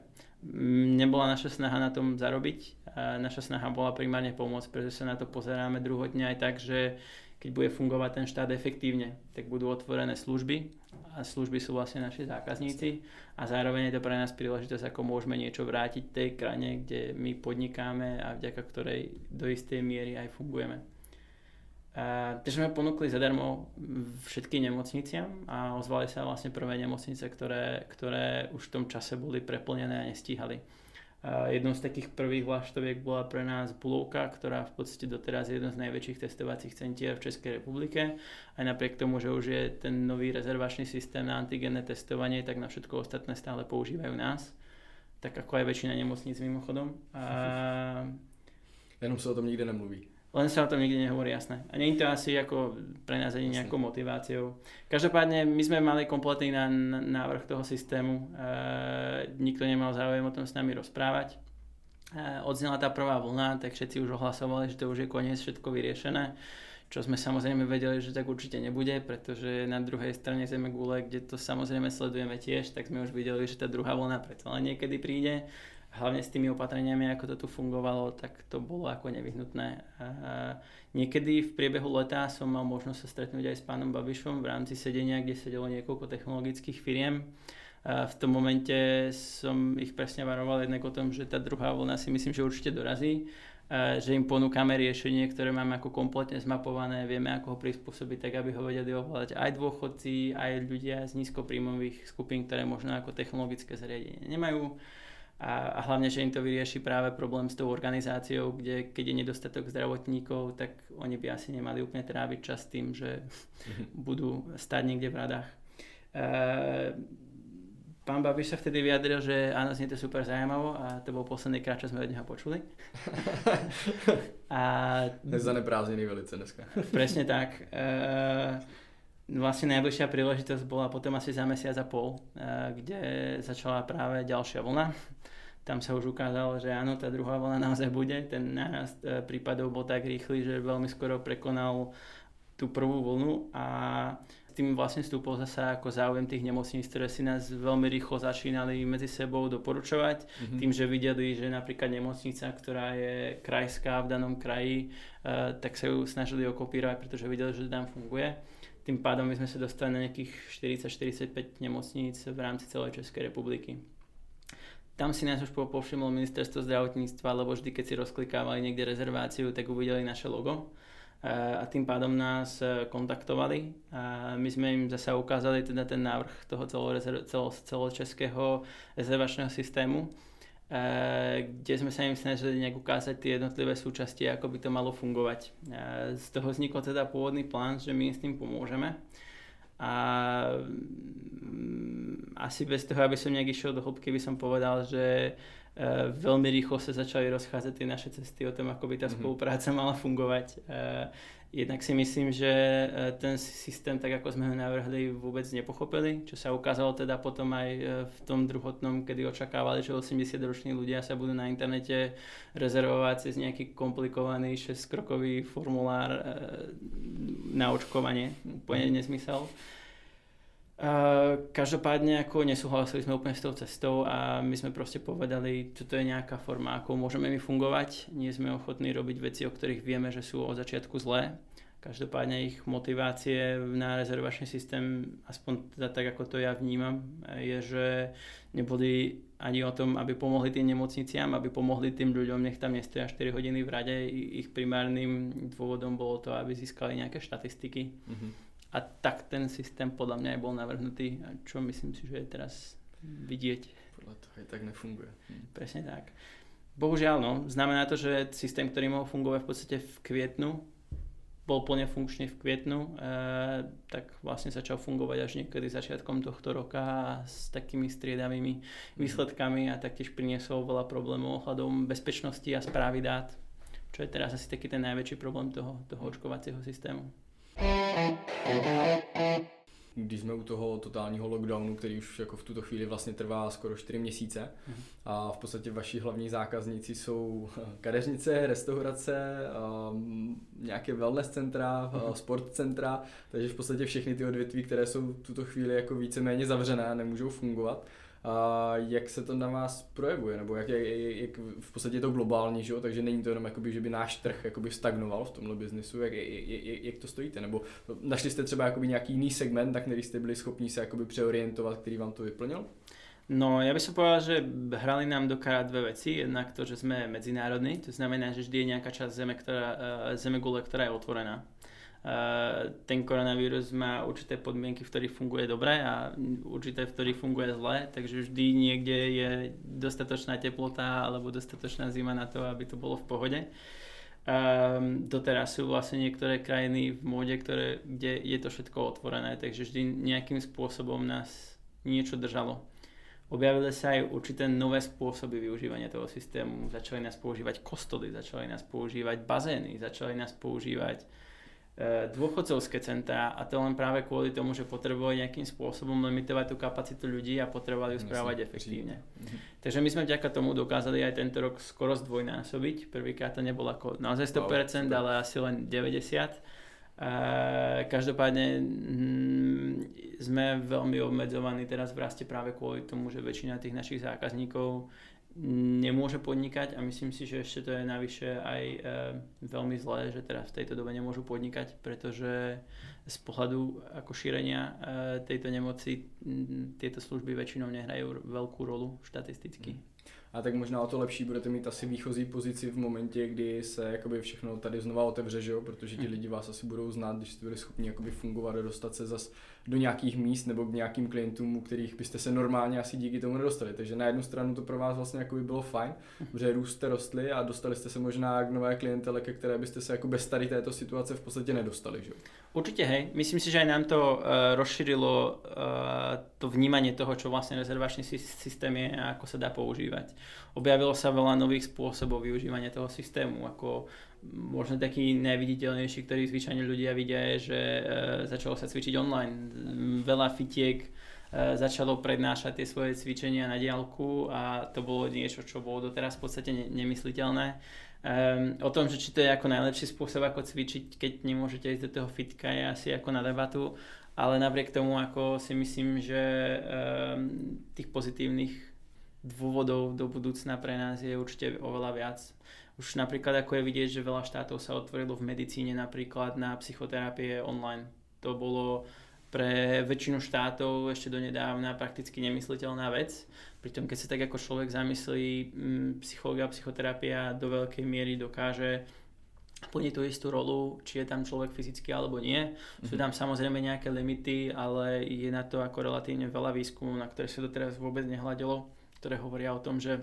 Speaker 3: Nebola naša snaha na tom zarobiť, a naša snaha bola primárne pomôcť, pretože sa na to pozeráme druhotne aj tak, že keď bude fungovať ten štát efektívne, tak budú otvorené služby a služby sú vlastne naši zákazníci a zároveň je to pre nás príležitosť, ako môžeme niečo vrátiť tej krajine, kde my podnikáme a vďaka ktorej do istej miery aj fungujeme. takže sme ponúkli zadarmo všetkým nemocniciam a ozvali sa vlastne prvé nemocnice, ktoré, ktoré už v tom čase boli preplnené a nestíhali. Jednou z takých prvých vlaštoviek bola pre nás Bulovka, ktorá v podstate doteraz je jedno z najväčších testovacích centier v Českej republike. Aj napriek tomu, že už je ten nový rezervačný systém na antigenné testovanie, tak na všetko ostatné stále používajú nás. Tak ako aj väčšina nemocníc mimochodom. A...
Speaker 2: Jenom sa o tom nikde nemluví.
Speaker 3: Len sa o tom nikdy nehovorí, jasné. A nie je to asi ako pre nás ani nejakou motiváciou. Každopádne my sme mali kompletný na, návrh toho systému. E, nikto nemal záujem o tom s nami rozprávať. E, odznela tá prvá vlna, tak všetci už ohlasovali, že to už je koniec, všetko vyriešené. Čo sme samozrejme vedeli, že tak určite nebude, pretože na druhej strane Zeme Gule, kde to samozrejme sledujeme tiež, tak sme už videli, že tá druhá vlna predsa len niekedy príde hlavne s tými opatreniami, ako to tu fungovalo, tak to bolo ako nevyhnutné. Niekedy v priebehu leta som mal možnosť sa stretnúť aj s pánom Babišom v rámci sedenia, kde sedelo niekoľko technologických firiem. V tom momente som ich presne varoval jednak o tom, že tá druhá vlna si myslím, že určite dorazí, že im ponúkame riešenie, ktoré máme ako kompletne zmapované, vieme ako ho prispôsobiť tak, aby ho vedeli ovládať aj dôchodci, aj ľudia z nízkopríjmových skupín, ktoré možno ako technologické zariadenie nemajú a, a hlavne, že im to vyrieši práve problém s tou organizáciou, kde keď je nedostatok zdravotníkov, tak oni by asi nemali úplne tráviť čas tým, že mhm. budú stať niekde v radách. E, pán Babiš sa vtedy vyjadril, že áno, znie to super zaujímavo a to bol posledný krát, čo sme od neho počuli.
Speaker 2: a... Zaneprázdnený velice dneska.
Speaker 3: Presne tak. E, vlastne najbližšia príležitosť bola potom asi za mesiac a pol, e, kde začala práve ďalšia vlna tam sa už ukázalo, že áno, tá druhá vlna naozaj bude. Ten nárast e, prípadov bol tak rýchly, že veľmi skoro prekonal tú prvú vlnu a tým vlastne stúpol zase ako záujem tých nemocníc, ktoré si nás veľmi rýchlo začínali medzi sebou doporučovať, mm-hmm. tým, že videli, že napríklad nemocnica, ktorá je krajská v danom kraji, uh, tak sa ju snažili okopírovať, pretože videli, že tam funguje. Tým pádom my sme sa dostali na nejakých 40-45 nemocníc v rámci celej Českej republiky. Tam si nás už povšimlo ministerstvo zdravotníctva, lebo vždy, keď si rozklikávali niekde rezerváciu, tak uvideli naše logo. A tým pádom nás e, kontaktovali. A my sme im zase ukázali teda ten návrh toho celo, celočeského rezervačného systému, e, kde sme sa im snažili nejak ukázať tie jednotlivé súčasti, ako by to malo fungovať. Z toho vznikol teda pôvodný plán, že my im s tým pomôžeme a mm, asi bez toho, aby som nejak išiel do hĺbky, by som povedal, že veľmi rýchlo sa začali rozchádzať tie naše cesty o tom, ako by tá mm-hmm. spolupráca mala fungovať. E, jednak si myslím, že e, ten systém, tak ako sme ho navrhli, vôbec nepochopili, čo sa ukázalo teda potom aj v tom druhotnom, kedy očakávali, že 80-roční ľudia sa budú na internete rezervovať cez nejaký komplikovaný 6-krokový formulár na očkovanie. Úplne mm. nesmysel. Každopádne ako nesúhlasili sme úplne s tou cestou a my sme proste povedali, čo to je nejaká forma, ako môžeme my fungovať. Nie sme ochotní robiť veci, o ktorých vieme, že sú od začiatku zlé. Každopádne ich motivácie na rezervačný systém, aspoň teda tak, ako to ja vnímam, je, že neboli ani o tom, aby pomohli tým nemocniciam, aby pomohli tým ľuďom, nech tam nestoja 4 hodiny v rade. Ich primárnym dôvodom bolo to, aby získali nejaké štatistiky. Mm-hmm a tak ten systém podľa mňa aj bol navrhnutý, čo myslím si, že je teraz vidieť.
Speaker 2: Podľa toho aj tak nefunguje.
Speaker 3: Hm. Presne tak. Bohužiaľ, no, znamená to, že systém, ktorý mohol fungovať v podstate v kvietnu, bol plne funkčný v kvietnu, e, tak vlastne začal fungovať až niekedy začiatkom tohto roka s takými striedavými mhm. výsledkami a taktiež priniesol veľa problémov ohľadom bezpečnosti a správy dát, čo je teraz asi taký ten najväčší problém toho, toho očkovacieho systému.
Speaker 2: Když jsme u toho totálního lockdownu, který už jako v tuto chvíli vlastně trvá skoro 4 měsíce mm. a v podstatě vaši hlavní zákazníci jsou kadeřnice, restaurace, nějaké wellness centra, mm. sport centra, takže v podstatě všechny ty odvětví, které jsou v tuto chvíli jako víceméně zavřené, nemůžou fungovat a jak se to na vás projevuje, nebo jak, jak, jak v podstatě je to globální, že jo? takže není to jenom, jakoby, že by náš trh jakoby stagnoval v tomhle biznisu, jak, jak, jak, to stojíte, nebo našli jste třeba jakoby nějaký jiný segment, na který jste byli schopni se jakoby přeorientovat, který vám to vyplnil?
Speaker 3: No, ja by som povedal, že hrali nám do karát dve veci. Jednak to, že sme medzinárodní, to znamená, že vždy je nejaká časť zeme, ktorá, eh, zeme gule, ktorá je otvorená. Ten koronavírus má určité podmienky, v ktorých funguje dobre a určité, v ktorých funguje zle, takže vždy niekde je dostatočná teplota alebo dostatočná zima na to, aby to bolo v pohode. Um, doteraz sú vlastne niektoré krajiny v móde, ktoré, kde je to všetko otvorené, takže vždy nejakým spôsobom nás niečo držalo. Objavili sa aj určité nové spôsoby využívania toho systému. Začali nás používať kostoly, začali nás používať bazény, začali nás používať dôchodcovské centra a to len práve kvôli tomu, že potrebovali nejakým spôsobom limitovať tú kapacitu ľudí a potrebovali ju správať efektívne. Mhm. Takže my sme vďaka tomu dokázali aj tento rok skoro zdvojnásobiť. Prvýkrát to nebolo ako naozaj 100%, ale asi len 90%. A každopádne hm, sme veľmi obmedzovaní teraz v raste práve kvôli tomu, že väčšina tých našich zákazníkov nemôže podnikať a myslím si, že ešte to je navyše aj e, veľmi zlé, že teraz v tejto dobe nemôžu podnikať, pretože z pohľadu ako šírenia e, tejto nemoci m, tieto služby väčšinou nehrajú veľkú rolu štatisticky. Mm.
Speaker 2: A tak možná o to lepší budete mít asi výchozí pozici v momentě, kdy se jakoby všechno tady znova otevře, že jo? protože ti hmm. lidi vás asi budou znát, když jste byli schopni jakoby fungovat a dostat se zas do nějakých míst nebo k nějakým klientům, u kterých byste se normálně asi díky tomu nedostali. Takže na jednu stranu to pro vás vlastně jakoby bylo fajn, že růst jste rostli a dostali jste se možná k nové klientele, ke které byste se jako bez tady této situace v podstatě nedostali. Že?
Speaker 3: Určite hej, myslím si, že aj nám to uh, rozšírilo uh, to vnímanie toho, čo vlastne rezervačný systém je a ako sa dá používať. Objavilo sa veľa nových spôsobov využívania toho systému, ako možno taký najviditeľnejší, ktorý zvyčajne ľudia vidia, je, že uh, začalo sa cvičiť online. Veľa fitiek uh, začalo prednášať tie svoje cvičenia na diálku a to bolo niečo, čo bolo doteraz v podstate ne- nemysliteľné Um, o tom, že či to je ako najlepší spôsob, ako cvičiť, keď nemôžete ísť do toho fitka, je asi ako na debatu, ale napriek tomu ako si myslím, že um, tých pozitívnych dôvodov do budúcna pre nás je určite oveľa viac. Už napríklad ako je vidieť, že veľa štátov sa otvorilo v medicíne napríklad na psychoterapie online. To bolo pre väčšinu štátov ešte donedávna prakticky nemysliteľná vec Pritom keď sa tak ako človek zamyslí, mm, psychológia a psychoterapia do veľkej miery dokáže plniť tú istú rolu, či je tam človek fyzicky alebo nie. Sú mhm. tam samozrejme nejaké limity, ale je na to ako relatívne veľa výskumu, na ktoré sa doteraz vôbec nehľadelo, ktoré hovoria o tom, že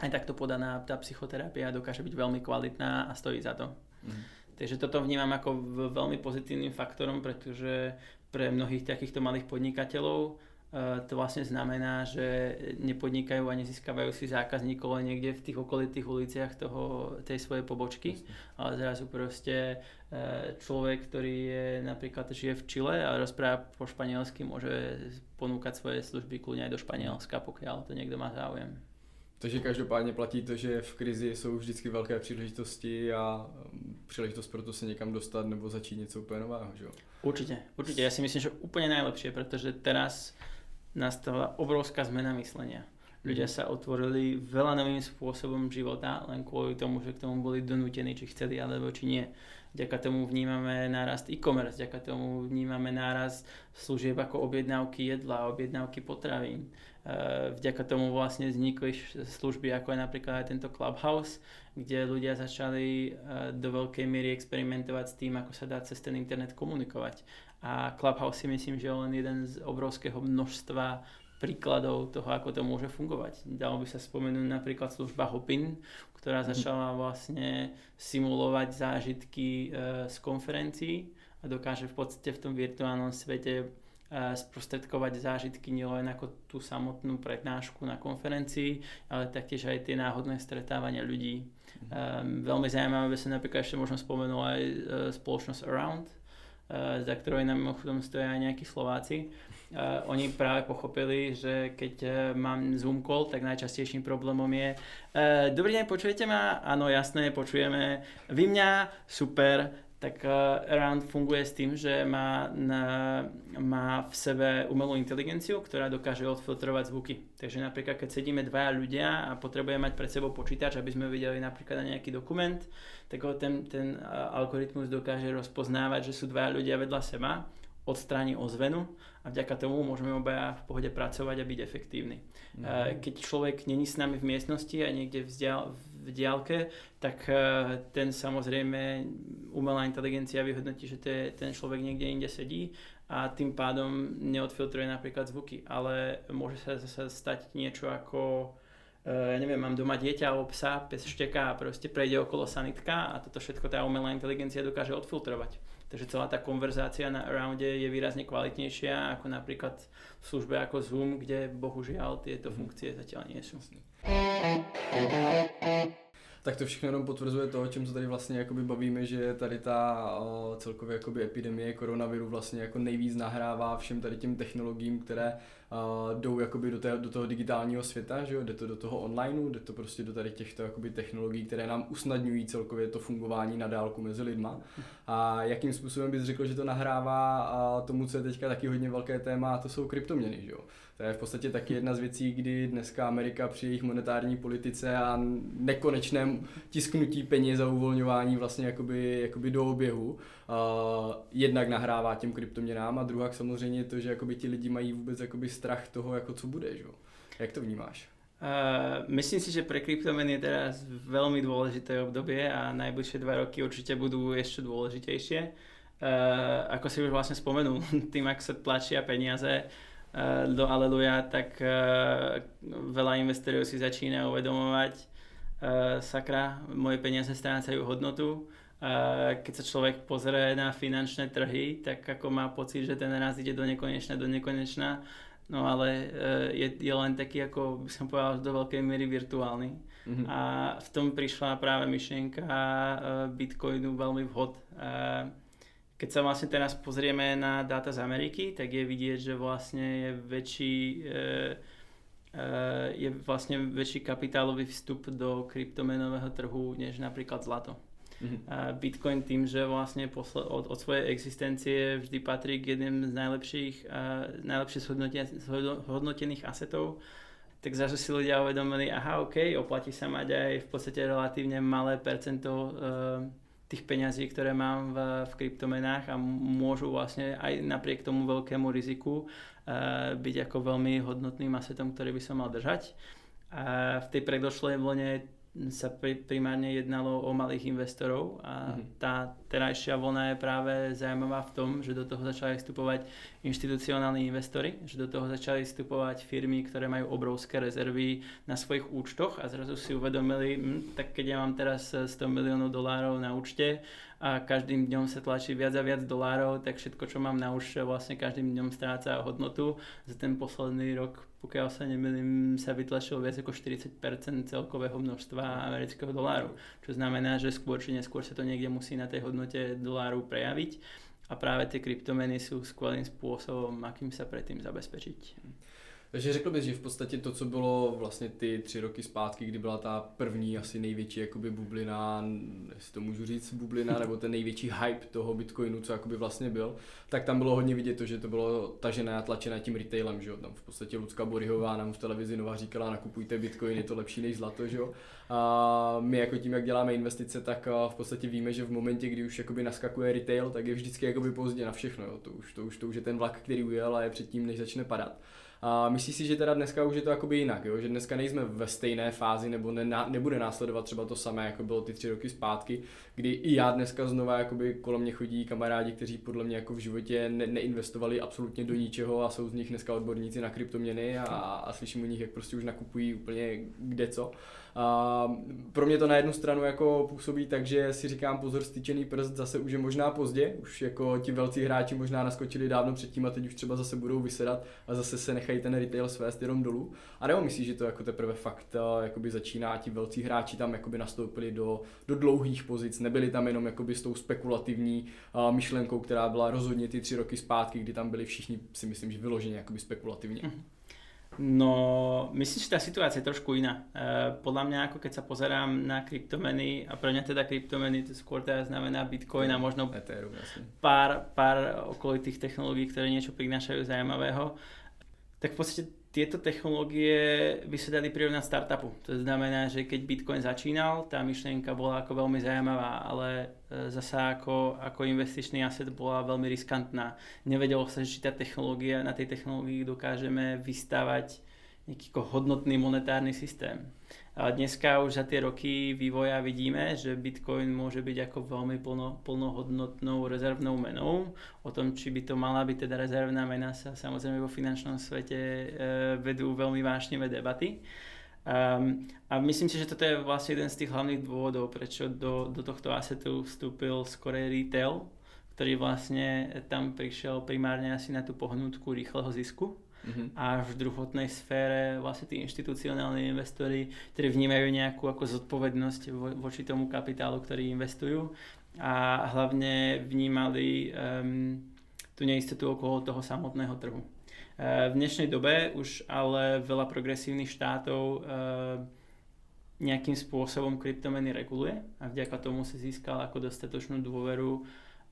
Speaker 3: aj takto podaná tá psychoterapia dokáže byť veľmi kvalitná a stojí za to. Mm. Takže toto vnímam ako veľmi pozitívnym faktorom, pretože pre mnohých takýchto malých podnikateľov Eh, to vlastne znamená, že nepodnikajú a nezískavajú si zákazníkov len niekde v tých okolitých uliciach toho, tej svojej pobočky, ale zrazu proste eh, človek, ktorý je napríklad žije v Čile a rozpráva po španielsky, môže ponúkať svoje služby kľudne aj do Španielska, pokiaľ to niekto má záujem.
Speaker 2: Takže každopádně platí to, že v krizi jsou vždycky velké příležitosti a mm, příležitost pro to se někam dostat nebo začít něco úplně nového, že jo?
Speaker 3: Určite, určite. Ja si myslím, že úplne najlepšie, pretože teraz nastala obrovská zmena myslenia. Ľudia mhm. sa otvorili veľa novým spôsobom života, len kvôli tomu, že k tomu boli donútení, či chceli alebo či nie. Vďaka tomu vnímame nárast e-commerce, vďaka tomu vnímame nárast služieb ako objednávky jedla, objednávky potravín. E, vďaka tomu vlastne vznikli služby ako je napríklad aj tento Clubhouse, kde ľudia začali e, do veľkej miery experimentovať s tým, ako sa dá cez ten internet komunikovať. A Clubhouse si myslím, že je len jeden z obrovského množstva príkladov toho, ako to môže fungovať. Dalo by sa spomenúť napríklad služba Hopin, ktorá mhm. začala vlastne simulovať zážitky e, z konferencií a dokáže v podstate v tom virtuálnom svete sprostredkovať zážitky nielen ako tú samotnú prednášku na konferencii, ale taktiež aj tie náhodné stretávania ľudí. Um, veľmi zaujímavé by sa napríklad ešte možno spomenul aj uh, spoločnosť Around, Eh, za ktorou nám mimochodom stoja aj nejakí Slováci. Uh, oni práve pochopili, že keď uh, mám Zoom call, tak najčastejším problémom je uh, Dobrý deň, počujete ma? Áno, jasné, počujeme. Vy mňa? Super tak uh, Rand funguje s tým, že má, na, má v sebe umelú inteligenciu, ktorá dokáže odfiltrovať zvuky. Takže napríklad, keď sedíme dvaja ľudia a potrebujeme mať pred sebou počítač, aby sme videli napríklad na nejaký dokument, tak ho ten, ten uh, algoritmus dokáže rozpoznávať, že sú dvaja ľudia vedľa seba, odstráni ozvenu a vďaka tomu môžeme obaja v pohode pracovať a byť efektívni. Mm. Uh, keď človek není s nami v miestnosti a niekde vzdial, v diálke, tak ten samozrejme umelá inteligencia vyhodnotí, že ten človek niekde inde sedí a tým pádom neodfiltruje napríklad zvuky, ale môže sa zase stať niečo ako ja neviem, mám doma dieťa alebo psa, pes šteká a proste prejde okolo sanitka a toto všetko tá umelá inteligencia dokáže odfiltrovať. Takže celá tá konverzácia na Arounde je výrazne kvalitnejšia ako napríklad v službe ako Zoom, kde bohužiaľ tieto funkcie zatiaľ nie sú.
Speaker 2: Tak to všechno jenom potvrzuje to, o čem se tady vlastně jakoby bavíme, že tady ta o, celkově jakoby epidemie koronaviru vlastně jako nejvíc nahrává všem tady těm technologiím, které uh, jdou jakoby do, té, do toho digitálního světa, že jo? jde to do toho onlineu, jde to prostě do tady těchto jakoby technologií, které nám usnadňují celkově to fungování na dálku mezi lidma. A jakým způsobem bys řekl, že to nahrává tomu, co je teďka taky hodně velké téma, a to jsou kryptoměny. Že jo? To je v podstatě taky jedna z věcí, kdy dneska Amerika při jejich monetární politice a nekonečném tisknutí peněz a uvolňování vlastně jakoby, jakoby do oběhu uh, jednak nahrává těm kryptoměnám a druhá samozřejmě to, že jakoby ti lidi mají vůbec jakoby strach toho, jako co bude. Že? Jak to vnímáš?
Speaker 3: Uh, myslím si, že pre kryptomeny je teraz veľmi dôležité obdobie a najbližšie dva roky určite budú ešte dôležitejšie. Uh, ako si už vlastne spomenul, tým, ak sa tlačia peniaze uh, do Aleluja, tak uh, veľa investorov si začína uvedomovať, uh, sakra, moje peniaze strácajú hodnotu. Uh, keď sa človek pozrie na finančné trhy, tak ako má pocit, že ten raz ide do nekonečna, do nekonečna no ale uh, je, je len taký, ako by som povedal, do veľkej miery virtuálny. Mm-hmm. A v tom prišla práve myšlienka uh, Bitcoinu veľmi vhod. Uh, keď sa vlastne teraz pozrieme na dáta z Ameriky, tak je vidieť, že vlastne je väčší je vlastne väčší kapitálový vstup do kryptomenového trhu než napríklad zlato. Mm-hmm. Bitcoin tým, že vlastne posle, od, od svojej existencie vždy patrí k jedným z najlepších, uh, najlepšie zhodnotených asetov, tak zase si ľudia uvedomili, aha, ok, oplatí sa mať aj v podstate relatívne malé percento uh, tých peňazí, ktoré mám v, v kryptomenách a môžu vlastne aj napriek tomu veľkému riziku uh, byť ako veľmi hodnotným asetom, ktorý by som mal držať. A v tej predošlej vlne sa primárne jednalo o malých investorov a mm-hmm. tá terajšia vlna je práve zaujímavá v tom, že do toho začali vstupovať inštitucionálni investori, že do toho začali vstupovať firmy, ktoré majú obrovské rezervy na svojich účtoch a zrazu si uvedomili, hm, tak keď ja mám teraz 100 miliónov dolárov na účte a každým dňom sa tlačí viac a viac dolárov, tak všetko, čo mám na účte, vlastne každým dňom stráca hodnotu. Za ten posledný rok, pokiaľ sa nemýlim, sa vytlačilo viac ako 40% celkového množstva amerického doláru. Čo znamená, že skôr či neskôr sa to niekde musí na tej hodnote doláru prejaviť. A práve tie kryptomeny sú skvelým spôsobom, akým sa predtým zabezpečiť.
Speaker 2: Takže řekl bys, že v podstatě to, co bylo vlastně ty tři roky zpátky, kdy byla ta první asi největší jakoby bublina, jestli to můžu říct bublina, nebo ten největší hype toho Bitcoinu, co jakoby vlastně byl, tak tam bylo hodně vidět to, že to bylo tažené a tlačené tím retailem, že jo? Tam v podstatě Lucka Boryhová nám v televizi Nova říkala, nakupujte Bitcoin, je to lepší než zlato, že jo? A my jako tím, jak děláme investice, tak v podstatě víme, že v momentě, kdy už jakoby naskakuje retail, tak je vždycky jakoby pozdě na všechno, jo? To už, to už, to už je ten vlak, který ujel a je předtím, než začne padat. A myslíš si, že teda dneska už je to jakoby jinak, jo? že dneska nejsme ve stejné fázi nebo ne, nebude následovat třeba to samé, jako bylo ty tři roky zpátky, kdy i já dneska znova jakoby kolem mě chodí kamarádi, kteří podle mě jako v životě ne, neinvestovali absolutně do ničeho a jsou z nich dneska odborníci na kryptoměny a, a slyším o nich, jak prostě už nakupují úplně kde co. A pro mě to na jednu stranu jako působí tak, že si říkám pozor, styčený prst zase už je možná pozdě, už jako ti velcí hráči možná naskočili dávno předtím a teď už třeba zase budou vysedat a zase se nechají ten retail svést jenom dolů. A nebo myslíš, že to jako teprve fakt eh, jakoby začíná, ti velcí hráči tam jakoby nastoupili do, do dlouhých pozic, nebyli tam jenom jakoby s tou spekulativní uh, myšlenkou, která byla rozhodně ty tři roky zpátky, kdy tam byli všichni, si myslím, že vyloženě jakoby spekulativně. Mm-hmm.
Speaker 3: No, myslím, že tá situácia je trošku iná. E, podľa mňa, ako keď sa pozerám na kryptomeny, a pre mňa teda kryptomeny to skôr teda znamená Bitcoin a možno
Speaker 2: Ethereum,
Speaker 3: pár, pár okolitých technológií, ktoré niečo prinášajú zaujímavého, tak v podstate tieto technológie by sa dali prirovnať startupu. To znamená, že keď Bitcoin začínal, tá myšlienka bola ako veľmi zaujímavá, ale e, zasa ako, ako investičný asset bola veľmi riskantná. Nevedelo sa, či tá technológia, na tej technológii dokážeme vystavať nejaký hodnotný monetárny systém. Dneska už za tie roky vývoja vidíme, že Bitcoin môže byť ako veľmi plno, plnohodnotnou rezervnou menou. O tom, či by to mala byť teda rezervná mena, sa samozrejme vo finančnom svete e, vedú veľmi vášnivé debaty. Um, a myslím si, že toto je vlastne jeden z tých hlavných dôvodov, prečo do, do tohto assetu vstúpil skorej retail, ktorý vlastne tam prišiel primárne asi na tú pohnutku rýchleho zisku mm-hmm. a v druhotnej sfére vlastne tí inštitucionálni investori, ktorí vnímajú nejakú ako zodpovednosť vo, voči tomu kapitálu, ktorý investujú a hlavne vnímali um, tú neistotu okolo toho samotného trhu. Uh, v dnešnej dobe už ale veľa progresívnych štátov uh, nejakým spôsobom kryptomeny reguluje a vďaka tomu si získal ako dostatočnú dôveru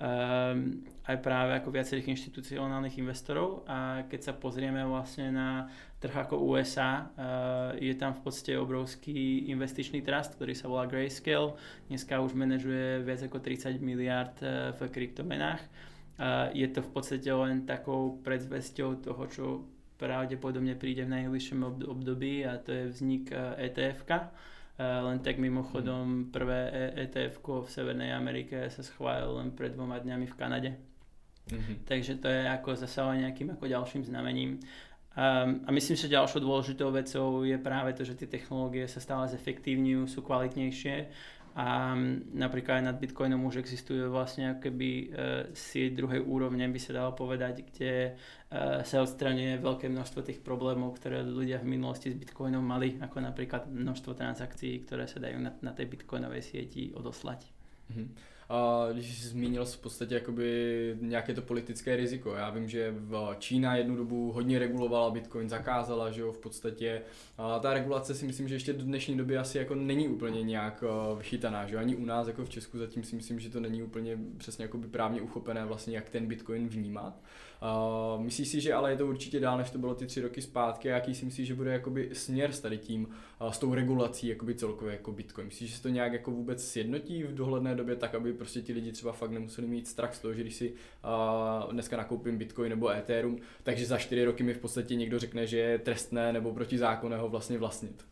Speaker 3: um, aj práve ako viacerých inštitucionálnych investorov a keď sa pozrieme vlastne na trh ako USA, uh, eh, je tam v podstate obrovský investičný trust, ktorý sa volá Grayscale. Dneska už manažuje viac ako 30 miliard uh, v kryptomenách. Uh, je to v podstate len takou predzvesťou toho, čo pravdepodobne príde v najbližšom období a to je vznik ETF-ka Eh, len tak mimochodom prvé ETF v Severnej Amerike sa schválilo len pred dvoma dňami v Kanade. Mm-hmm. Takže to je ako zase nejakým ako ďalším znamením. Um, a myslím, že ďalšou dôležitou vecou je práve to, že tie technológie sa stále zefektívňujú, sú kvalitnejšie a napríklad aj nad Bitcoinom už existuje vlastne akoby uh, sieť druhej úrovne, by sa dalo povedať, kde uh, sa odstraňuje veľké množstvo tých problémov, ktoré ľudia v minulosti s Bitcoinom mali, ako napríklad množstvo transakcií, ktoré sa dajú na, na tej Bitcoinovej sieti odoslať. Mm-hmm.
Speaker 2: A když zmínil v podstatě jakoby nějaké to politické riziko. Já vím, že v Čína jednu dobu hodně regulovala Bitcoin, zakázala, že jo, v podstatě. A ta regulace si myslím, že ještě do dnešní doby asi jako není úplně nějak eh, vychytaná, že jo? ani u nás jako v Česku zatím si myslím, že to není úplně přesně jakoby právně uchopené vlastně, jak ten Bitcoin vnímat. Uh, myslíš si, že ale je to určitě dál, než to bylo ty tři roky zpátky a jaký si myslíš, že bude jakoby směr s tady tím, uh, s tou regulací jakoby celkově jako Bitcoin? Myslíš, že se to nějak jako vůbec sjednotí v dohledné době tak, aby prostě ti lidi třeba fakt nemuseli mít strach z toho, že když si uh, dneska nakoupím Bitcoin nebo Ethereum, takže za čtyři roky mi v podstatě někdo řekne, že je trestné nebo protizákonné ho vlastně vlastnit?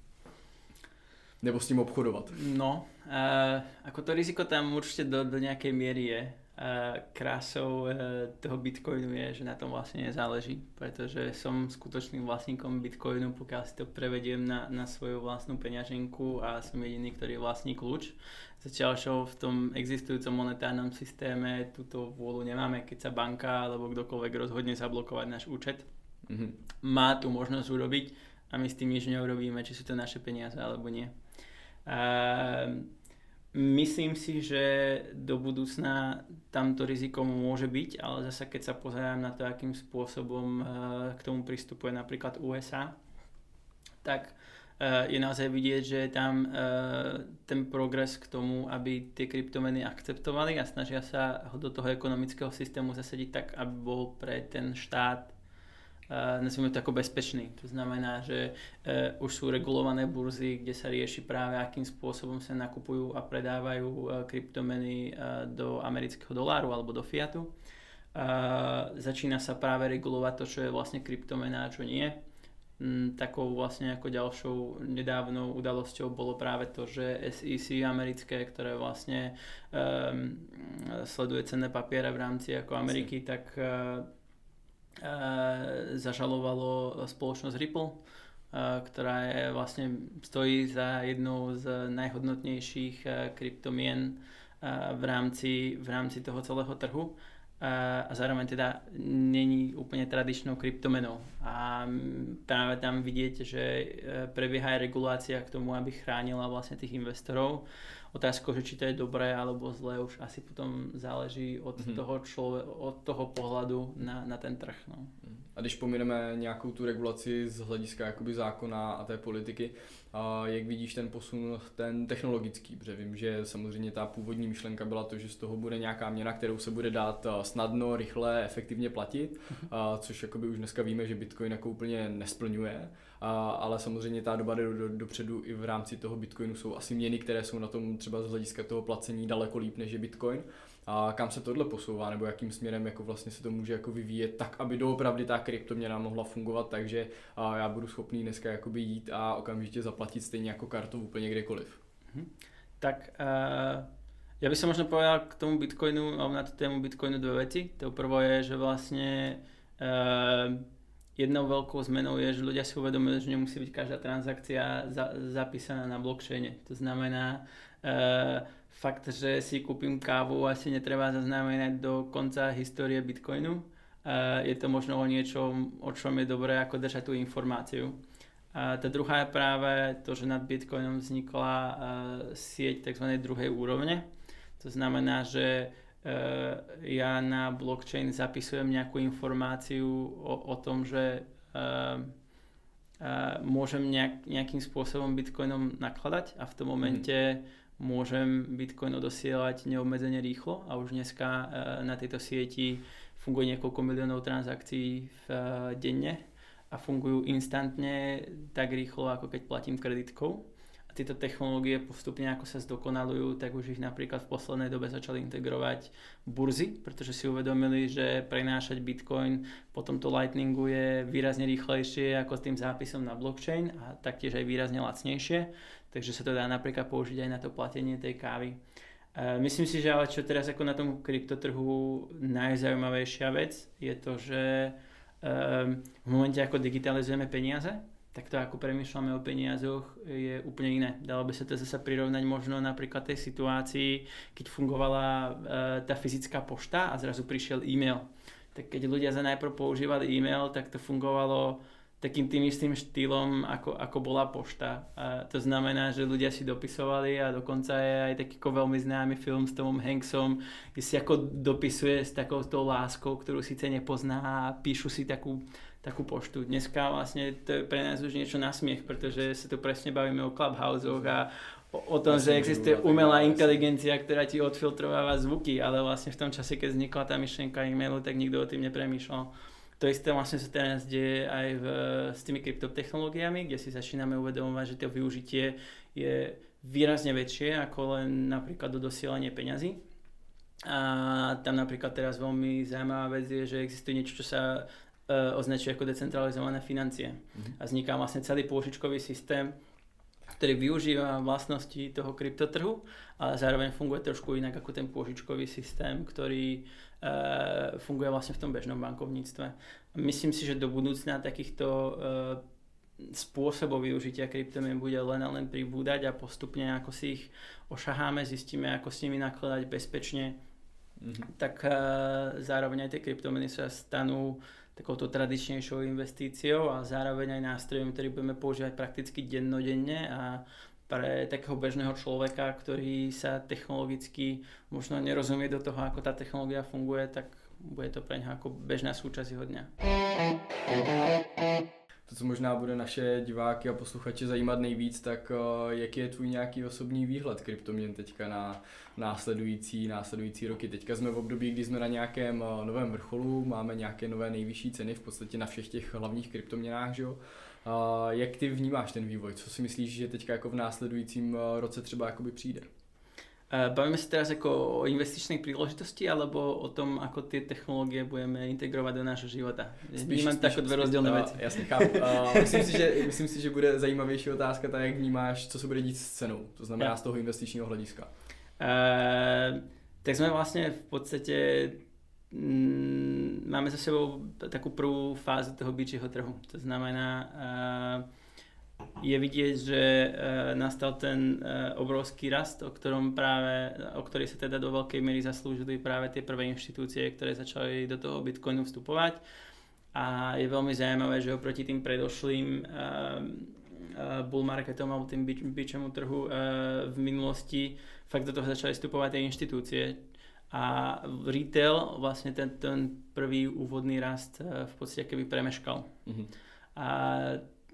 Speaker 2: Nebo s tím obchodovat?
Speaker 3: No, uh, ako to riziko tam určite do, do nejakej miery je krásou e, toho Bitcoinu je, že na tom vlastne nezáleží, pretože som skutočným vlastníkom Bitcoinu, pokiaľ si to prevediem na, na svoju vlastnú peňaženku a som jediný, ktorý vlastní kľúč. Zatiaľ, čo v tom existujúcom monetárnom systéme túto vôľu nemáme, keď sa banka alebo kdokoľvek rozhodne zablokovať náš účet. Mm-hmm. Má tu možnosť urobiť a my s tým nič neurobíme, či sú to naše peniaze alebo nie. Uh, Myslím si, že do budúcna tamto riziko môže byť, ale zase keď sa pozerám na to, akým spôsobom eh, k tomu pristupuje napríklad USA, tak eh, je naozaj vidieť, že je tam eh, ten progres k tomu, aby tie kryptomeny akceptovali a snažia sa ho do toho ekonomického systému zasadiť tak, aby bol pre ten štát nazvime to ako bezpečný. To znamená, že uh, už sú regulované burzy, kde sa rieši práve akým spôsobom sa nakupujú a predávajú uh, kryptomeny uh, do amerického doláru alebo do fiatu. Začína sa práve regulovať to, čo je vlastne kryptomena a čo nie. Mm, takou vlastne ako ďalšou nedávnou udalosťou bolo práve to, že SEC americké, ktoré vlastne um, sleduje cenné papiere v rámci ako Ameriky, tak uh, zažalovalo spoločnosť Ripple, ktorá je vlastne stojí za jednou z najhodnotnejších kryptomien v rámci, v rámci toho celého trhu a zároveň teda není úplne tradičnou kryptomenou. A práve tam vidieť, že prebieha aj regulácia k tomu, aby chránila vlastne tých investorov. Otázka, že či to je dobré alebo zlé, už asi potom záleží od, mm-hmm. toho, člove- od toho pohľadu na, na ten trh. No.
Speaker 2: A když pomineme nějakou tu regulaci z hlediska jakoby zákona a té politiky, a jak vidíš ten posun, ten technologický, protože vím, že samozřejmě ta původní myšlenka byla to, že z toho bude nějaká měna, kterou se bude dát snadno, rychle, efektivně platit, mhm. a což jakoby už dneska víme, že Bitcoin jako úplně nesplňuje, a, ale samozřejmě ta doba do, do, dopředu i v rámci toho Bitcoinu jsou asi měny, které jsou na tom třeba z hlediska toho placení daleko líp než je Bitcoin. A kam se tohle posouvá, nebo jakým směrem jako vlastně se to může jako vyvíjet tak, aby doopravdy ta kryptoměna mohla fungovat, takže já budu schopný dneska jakoby jít a okamžitě zaplatit stejně jako kartou úplně kdekoliv.
Speaker 3: Hmm. Tak uh, ja by som možno povedal k tomu Bitcoinu, na tú tému Bitcoinu dve veci. To prvo je, že vlastne uh, jednou veľkou zmenou je, že ľudia si uvedomujú, že nemusí byť každá transakcia za, zapísaná na blockchaine. To znamená, uh, fakt, že si kúpim kávu, asi netreba zaznamenať do konca histórie Bitcoinu. Uh, je to možno o niečom, o čom je dobré ako držať tú informáciu. A tá druhá je práve to, že nad Bitcoinom vznikla uh, sieť tzv. druhej úrovne. To znamená, že ja na blockchain zapisujem nejakú informáciu o, o tom, že uh, uh, môžem nejak, nejakým spôsobom bitcoinom nakladať a v tom momente mm. môžem bitcoin odosielať neobmedzene rýchlo a už dneska na tejto sieti funguje niekoľko miliónov transakcií v, denne a fungujú instantne tak rýchlo, ako keď platím kreditkou tieto technológie postupne ako sa zdokonalujú, tak už ich napríklad v poslednej dobe začali integrovať burzy, pretože si uvedomili, že prenášať bitcoin po tomto lightningu je výrazne rýchlejšie ako s tým zápisom na blockchain a taktiež aj výrazne lacnejšie, takže sa to dá napríklad použiť aj na to platenie tej kávy. Myslím si, že ale čo teraz ako na tom kryptotrhu najzaujímavejšia vec je to, že ehm, v momente ako digitalizujeme peniaze, tak to ako premýšľame o peniazoch je úplne iné. Dalo by sa to zase prirovnať možno napríklad tej situácii, keď fungovala e, tá fyzická pošta a zrazu prišiel e-mail. Tak keď ľudia za najprv používali e-mail, tak to fungovalo takým tým istým štýlom, ako, ako bola pošta. A to znamená, že ľudia si dopisovali a dokonca je aj taký veľmi známy film s Tomom Hanksom, kde si ako dopisuje s takouto láskou, ktorú síce nepozná a píšu si takú, takú poštu. Dneska vlastne to je pre nás už niečo na smiech, pretože sa tu presne bavíme o clubhouseoch a o, o tom, že existuje umelá inteligencia, ktorá ti odfiltrováva zvuky, ale vlastne v tom čase, keď vznikla tá myšlienka e-mailu, tak nikto o tým nepremýšľal. To isté vlastne sa teraz deje aj v, s tými kryptotechnológiami, kde si začíname uvedomovať, že to využitie je výrazne väčšie ako len napríklad do dosielania peňazí. A tam napríklad teraz veľmi zaujímavá vec je, že existuje niečo, čo sa označuje ako decentralizované financie. Mm-hmm. A vzniká vlastne celý pôžičkový systém, ktorý využíva vlastnosti toho kryptotrhu, ale zároveň funguje trošku inak ako ten pôžičkový systém, ktorý Eh, funguje vlastne v tom bežnom bankovníctve. Myslím si, že do budúcna takýchto eh, spôsobov využitia kryptomien bude len a len pribúdať a postupne ako si ich ošaháme, zistíme, ako s nimi nakladať bezpečne, mm-hmm. tak uh, zároveň aj tie kryptomeny sa stanú takouto tradičnejšou investíciou a zároveň aj nástrojom, ktorý budeme používať prakticky dennodenne a pre takého bežného človeka, ktorý sa technologicky možno nerozumie do toho, ako tá technológia funguje, tak bude to pre něho ako bežná súčasť jeho dňa.
Speaker 2: To, co možná bude naše diváky a posluchače zajímat nejvíc, tak uh, jaký je tvůj nějaký osobní výhled kryptoměn teďka na následující, následující roky. Teďka jsme v období, kdy jsme na nějakém uh, novém vrcholu, máme nějaké nové nejvyšší ceny v podstatě na všech těch hlavních kryptoměnách, že jo? Uh, jak ty vnímáš ten vývoj? Co si myslíš, že teďka jako v následujícím roce třeba jakoby přijde?
Speaker 3: Uh, bavíme sa teraz ako o investičnej príležitosti alebo o tom, ako tie technológie budeme integrovať do nášho života? Vnímám to ako dve rozdielne veci.
Speaker 2: Jasne, chápu. Uh, myslím, si, že, myslím si, že bude zajímavější otázka tak, jak vnímáš, co se bude dít s cenou, to znamená ja. z toho investičního hlediska. Uh,
Speaker 3: tak sme vlastne v podstate Mm, máme za sebou takú prvú fázu toho byčieho trhu. To znamená, eh, je vidieť, že eh, nastal ten eh, obrovský rast, o ktorom práve, o ktorý sa teda do veľkej miery zaslúžili práve tie prvé inštitúcie, ktoré začali do toho Bitcoinu vstupovať. A je veľmi zaujímavé, že oproti tým predošlým bull marketom alebo tým bičemu trhu v minulosti fakt do toho začali vstupovať tie inštitúcie, a retail vlastne ten, ten prvý úvodný rast eh, v podstate keby premeškal. Mm-hmm. A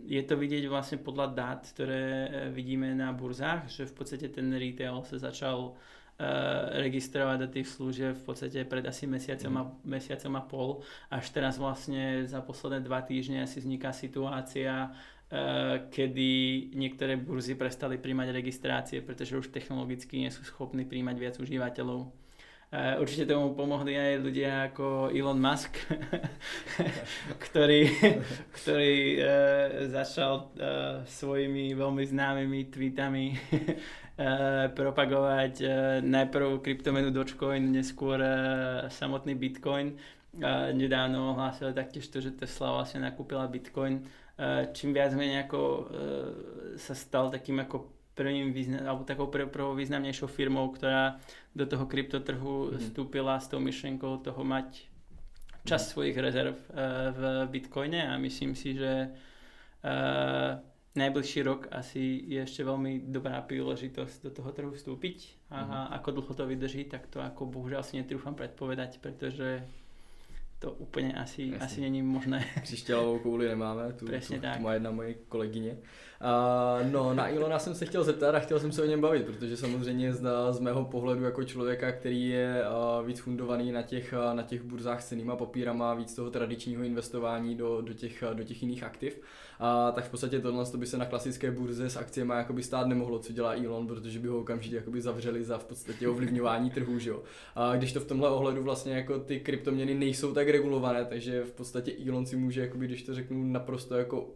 Speaker 3: je to vidieť vlastne podľa dát, ktoré eh, vidíme na burzách, že v podstate ten retail sa začal uh, registrovať do tých služieb v podstate pred asi mesiacom, mm. a, mesiacom a pol. Až teraz vlastne za posledné dva týždne asi vzniká situácia, uh, kedy niektoré burzy prestali príjmať registrácie, pretože už technologicky nie sú schopní príjmať viac užívateľov. Určite tomu pomohli aj ľudia ako Elon Musk, ktorý, ktorý uh, začal uh, svojimi veľmi známymi tweetami uh, propagovať uh, najprv kryptomenu Dogecoin, neskôr uh, samotný Bitcoin. Uh, nedávno ohlásil taktiež to, že Tesla vlastne nakúpila Bitcoin. Uh, čím viac menej ako uh, sa stal takým ako prvým význam, alebo takou pr- prvou významnejšou firmou, ktorá do toho kryptotrhu mm-hmm. vstúpila s tou myšlienkou toho mať časť mm-hmm. svojich rezerv uh, v Bitcoine a myslím si, že uh, najbližší rok asi je ešte veľmi dobrá príležitosť do toho trhu vstúpiť a mm-hmm. ako dlho to vydrží, tak to ako bohužiaľ si netrúfam predpovedať, pretože to úplně asi, asi není možné.
Speaker 2: Křišťálovou kouli nemáme, tu, tu,
Speaker 3: tak.
Speaker 2: tu má jedna moje kolegyně. No, na Ilona jsem se chtěl zeptat a chtěl jsem se o něm bavit, protože samozřejmě z, z mého pohledu jako člověka, který je uh, víc fundovaný na těch, na těch burzách s cenýma papírama, víc toho tradičního investování do, do, těch, do těch jiných aktiv, a tak v podstatě tohle by se na klasické burze s akciemi jakoby stát nemohlo, co dělá Elon, protože by ho okamžitě jakoby zavřeli za v podstatě ovlivňování trhu, že jo. A když to v tomhle ohledu vlastně jako ty kryptoměny nejsou tak regulované, takže v podstatě Elon si může, jakoby, když to řeknu, naprosto jako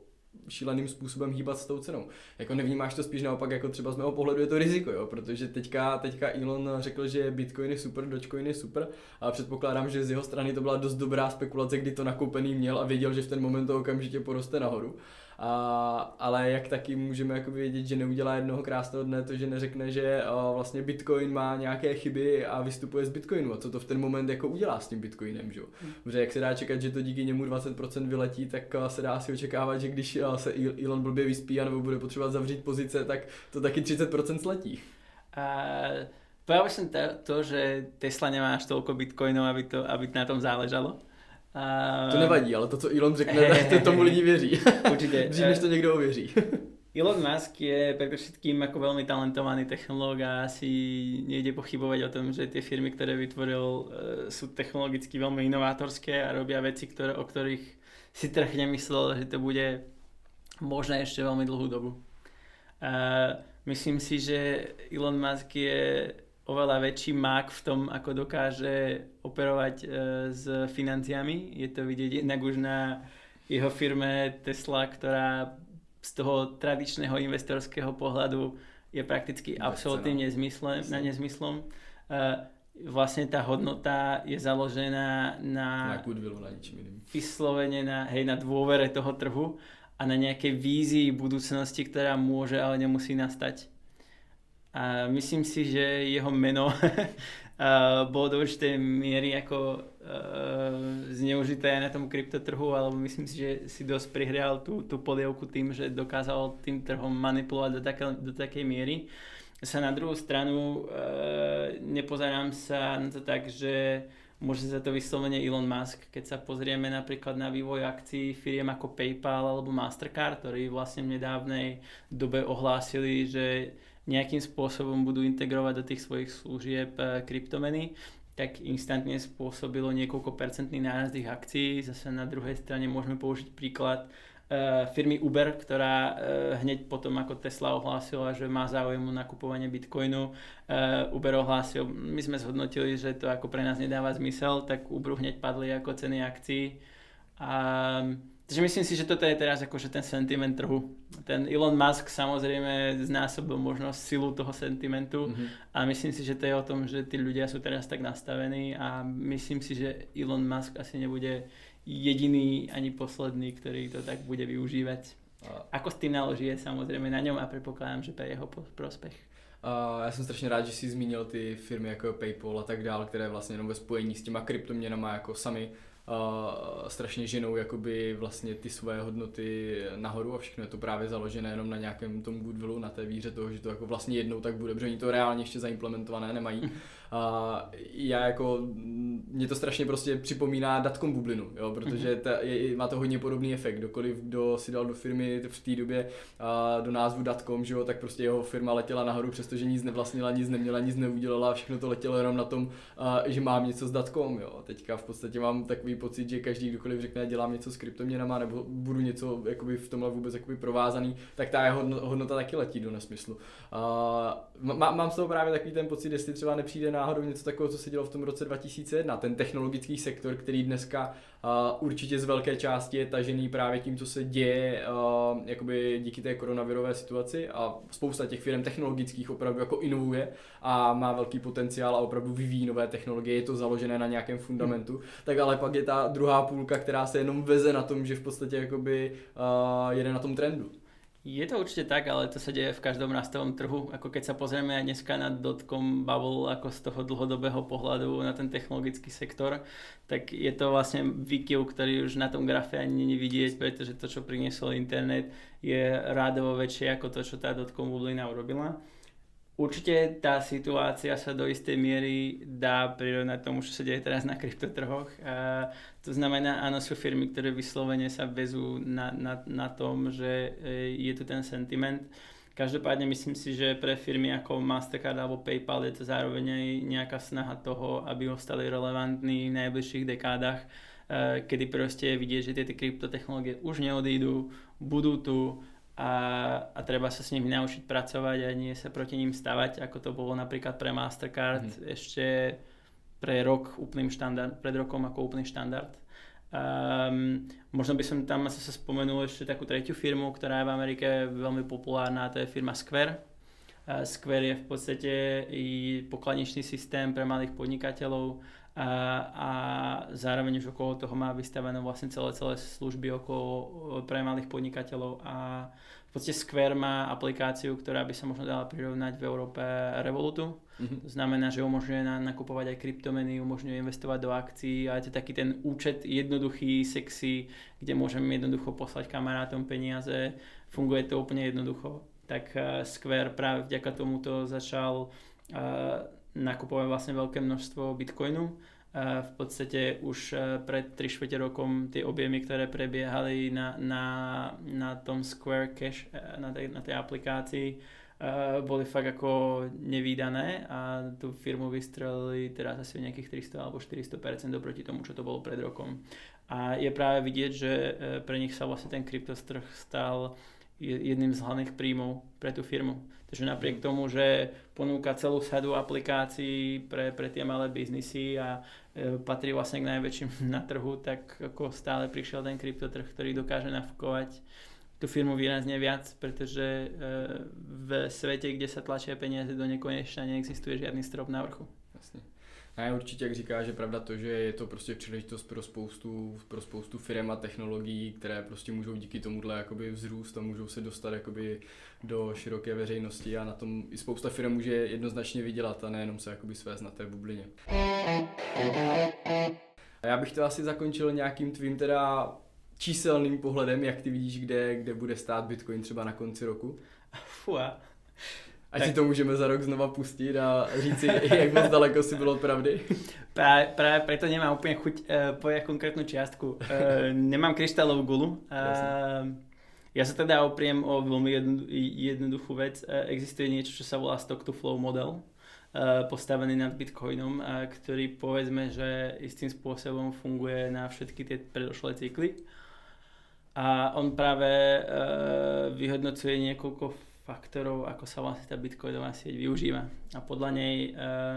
Speaker 2: šíleným způsobem hýbat s tou cenou. Jako nevnímáš to spíš naopak, jako třeba z mého pohledu je to riziko, jo? protože teďka, teďka Elon řekl, že Bitcoin je super, Dogecoin je super a předpokládám, že z jeho strany to byla dost dobrá spekulace, kdy to nakoupený měl a věděl, že v ten moment to okamžitě poroste nahoru. A, ale jak taky můžeme jako vědět, že neudělá jednoho krásného dne to, že neřekne, že a, vlastně Bitcoin má nějaké chyby a vystupuje z Bitcoinu a co to v ten moment jako udělá s tím Bitcoinem, že? Hmm. Protože jak se dá čekat, že to díky němu 20% vyletí, tak a, se dá asi očekávat, že když a, se Elon blbě vyspí a nebo bude potřebovat zavřít pozice, tak to taky 30% sletí.
Speaker 3: Uh... Povedal som to, to, že Tesla nemá až toľko bitcoinov, aby, to, aby na tom záležalo.
Speaker 2: Uh, to nevadí, ale to, co Elon řekne, to tomu lidi věří. Určitě. Dřív, než to někdo uvěří.
Speaker 3: Elon Musk je predovšetkým ako veľmi talentovaný technológ a asi nejde pochybovať o tom, že tie firmy, ktoré vytvoril, uh, sú technologicky veľmi inovátorské a robia veci, ktoré, o ktorých si trh nemyslel, že to bude možné ešte veľmi dlhú dobu. Uh, myslím si, že Elon Musk je oveľa väčší mák v tom, ako dokáže operovať e, s financiami. Je to vidieť jednak už na jeho firme Tesla, ktorá z toho tradičného investorského pohľadu je prakticky absolútnym nezmyslom. Na nezmyslom. E, vlastne tá hodnota je založená na,
Speaker 2: na goodwillu, na ničím iným.
Speaker 3: Vyslovene na, hej, na dôvere toho trhu a na nejakej vízii budúcnosti, ktorá môže, ale nemusí nastať. A myslím si, že jeho meno bolo do určitej miery ako uh, zneužité na tom kryptotrhu, alebo myslím si, že si dosť prihrial tú, tú polievku tým, že dokázal tým trhom manipulovať do, také, do takej miery. Sa na druhú stranu uh, nepozerám sa na to tak, že môže za to vyslovene Elon Musk, keď sa pozrieme napríklad na vývoj akcií firiem ako PayPal alebo Mastercard, ktorí vlastne v nedávnej dobe ohlásili, že nejakým spôsobom budú integrovať do tých svojich služieb eh, kryptomeny, tak instantne spôsobilo niekoľko percentný nárast ich akcií. Zase na druhej strane môžeme použiť príklad uh, firmy Uber, ktorá uh, hneď potom ako Tesla ohlásila, že má záujem o nakupovanie bitcoinu, Uber ohlásil, my sme zhodnotili, že to ako pre nás nedáva zmysel, tak Uberu hneď padli ako ceny akcií. A Takže myslím si, že toto je teraz akože ten sentiment trhu. Ten Elon Musk samozrejme znásobil možno silu toho sentimentu mm-hmm. a myslím si, že to je o tom, že tí ľudia sú teraz tak nastavení a myslím si, že Elon Musk asi nebude jediný ani posledný, ktorý to tak bude využívať. Ako s tým naloží je samozrejme na ňom a predpokladám, že pre jeho prospech.
Speaker 2: Uh, já jsem strašně rád, že jsi zmínil ty firmy jako PayPal a tak dále, které vlastně jenom ve spojení s těma kryptoměnama jako sami uh, strašně ženou jakoby vlastně ty svoje hodnoty nahoru a všechno je to právě založené jenom na nějakém tom goodwillu, na té víře toho, že to jako vlastně jednou tak bude, protože oni to reálně ještě zaimplementované nemají. Uh, já jako mě to strašně prostě připomíná datkom bublinu, jo, protože mhm. ta, je, má to hodně podobný efekt. Kdokoliv, kdo si dal do firmy v té době a, do názvu datkom, že jo, tak prostě jeho firma letěla nahoru, přestože nic nevlastnila, nic neměla, nic neudělala, všechno to letělo jenom na tom, a, že mám něco s datkom, jo. Teďka v podstatě mám takový pocit, že každý kdokoliv řekne, dělám něco s kryptoměnama nebo budu něco jakoby v tomhle vůbec jakoby provázaný, tak ta hodnota taky letí do nesmyslu. A, má, mám z toho právě takový ten pocit, jestli třeba nepřijde náhodou něco takového, co se dělo v tom roce 2001, ten technologický sektor, který dneska uh, určitě z velké části je tažený právě tím, co se děje uh, jakoby díky té koronavirové situaci a spousta těch firm technologických opravdu jako inovuje a má velký potenciál a opravdu vyvíjí nové technologie, je to založené na nějakém fundamentu, hmm. tak ale pak je ta druhá půlka, která se jenom veze na tom, že v podstatě jakoby uh, jede na tom trendu.
Speaker 3: Je to určite tak, ale to sa deje v každom rastovom trhu. Ako keď sa pozrieme aj dneska na dotcom bubble ako z toho dlhodobého pohľadu na ten technologický sektor, tak je to vlastne výkyv, ktorý už na tom grafe ani není vidieť, pretože to, čo priniesol internet, je rádovo väčšie ako to, čo tá dotcom bublina urobila. Určite tá situácia sa do istej miery dá prirovnať tomu, čo sa deje teraz na kryptotrhoch. A to znamená, áno, sú firmy, ktoré vyslovene sa vezú na, na, na tom, že e, je tu ten sentiment. Každopádne myslím si, že pre firmy ako Mastercard alebo PayPal je to zároveň aj nejaká snaha toho, aby ostali relevantní v najbližších dekádach, e, kedy proste vidieť, že tie kryptotechnológie už neodídu, budú tu a, a treba sa s nimi naučiť pracovať a nie sa proti ním stavať, ako to bolo napríklad pre Mastercard mm. ešte pre rok úplným štandard, pred rokom ako úplný štandard. Um, možno by som tam sa spomenul ešte takú tretiu firmu, ktorá je v Amerike veľmi populárna, to je firma Square. Uh, Square je v podstate i pokladničný systém pre malých podnikateľov, a, a zároveň už okolo toho má vystavené vlastne celé, celé služby okolo pre malých podnikateľov a v podstate Square má aplikáciu, ktorá by sa možno dala prirovnať v Európe Revolutu. Mm-hmm. To znamená, že umožňuje na, nakupovať aj kryptomeny, umožňuje investovať do akcií a je to taký ten účet jednoduchý, sexy, kde môžem jednoducho poslať kamarátom peniaze. Funguje to úplne jednoducho. Tak uh, Square práve vďaka tomuto začal uh, nakupovať vlastne veľké množstvo bitcoinu. V podstate už e, pred 3 čtvrte rokom tie objemy, ktoré prebiehali na, na, na tom Square Cash, e, na tej, na tej aplikácii, e, boli fakt ako nevýdané a tú firmu vystrelili teraz asi o nejakých 300 alebo 400% oproti tomu, čo to bolo pred rokom. A je práve vidieť, že pre nich sa vlastne ten kryptostrh stal jedným z hlavných príjmov pre tú firmu. Takže napriek tomu, že ponúka celú sadu aplikácií pre, pre tie malé biznisy a e, patrí vlastne k najväčším na trhu, tak ako stále prišiel ten kryptotrh, ktorý dokáže navkovať tú firmu výrazne viac, pretože e, v svete, kde sa tlačia peniaze do nekonečna, neexistuje žiadny strop na vrchu.
Speaker 2: Ne, určitě, jak říkáš, že pravda to, že je to prostě příležitost pro spoustu, pro spoustu firm a technologií, které prostě můžou díky tomuhle jakoby vzrůst a můžou se dostat jakoby do široké veřejnosti a na tom i spousta firm může jednoznačně vydělat a nejenom se jakoby svést na té bublině. A já bych to asi zakončil nějakým tvým teda číselným pohledem, jak ty vidíš, kde, kde bude stát Bitcoin třeba na konci roku?
Speaker 3: Fua.
Speaker 2: Ať tak... si to můžeme za rok znova pustit a říct si, jak moc daleko si bylo od pravdy.
Speaker 3: Práve, práve preto nemám úplne chuť uh, povedať konkrétnu čiastku. Uh, nemám kryštálovú gulu. Uh, ja sa teda opriem o veľmi jednu, jednoduchú vec. Uh, existuje niečo, čo sa volá stock to flow model uh, postavený nad Bitcoinom, uh, ktorý povedzme, že istým spôsobom funguje na všetky tie predošlé cykly. A on práve uh, vyhodnocuje niekoľko faktorov, ako sa vlastne tá bitcoinová sieť využíva. A podľa nej e,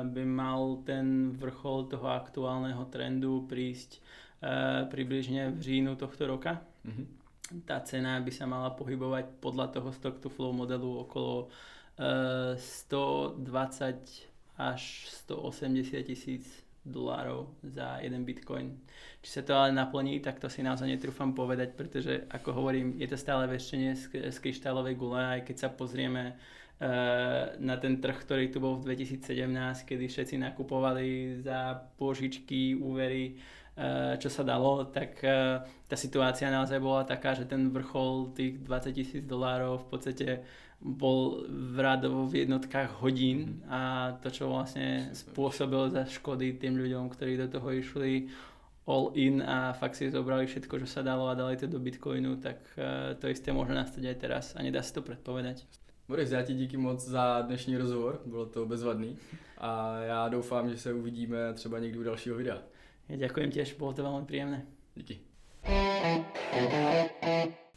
Speaker 3: by mal ten vrchol toho aktuálneho trendu prísť e, približne v říjnu tohto roka. Mm-hmm. Tá cena by sa mala pohybovať podľa toho stock to flow modelu okolo e, 120 až 180 tisíc dolárov za jeden bitcoin. Či sa to ale naplní, tak to si naozaj netrúfam povedať, pretože ako hovorím, je to stále väčšenie z, z kryštálovej gule, aj keď sa pozrieme uh, na ten trh, ktorý tu bol v 2017, kedy všetci nakupovali za pôžičky, úvery, uh, čo sa dalo, tak uh, tá situácia naozaj bola taká, že ten vrchol tých 20 tisíc dolárov v podstate bol v rádovo v jednotkách hodín a to, čo vlastne spôsobilo za škody tým ľuďom, ktorí do toho išli all in a fakt si zobrali všetko, čo sa dalo a dali to do Bitcoinu, tak uh, to isté môže nastať aj teraz a nedá sa to predpovedať.
Speaker 2: Boris, já ti díky moc za dnešní rozhovor, bylo to bezvadný a já doufám, že se uvidíme třeba někdy u dalšího videa.
Speaker 3: Ja ďakujem tiež, bolo to veľmi príjemné.
Speaker 2: Díky.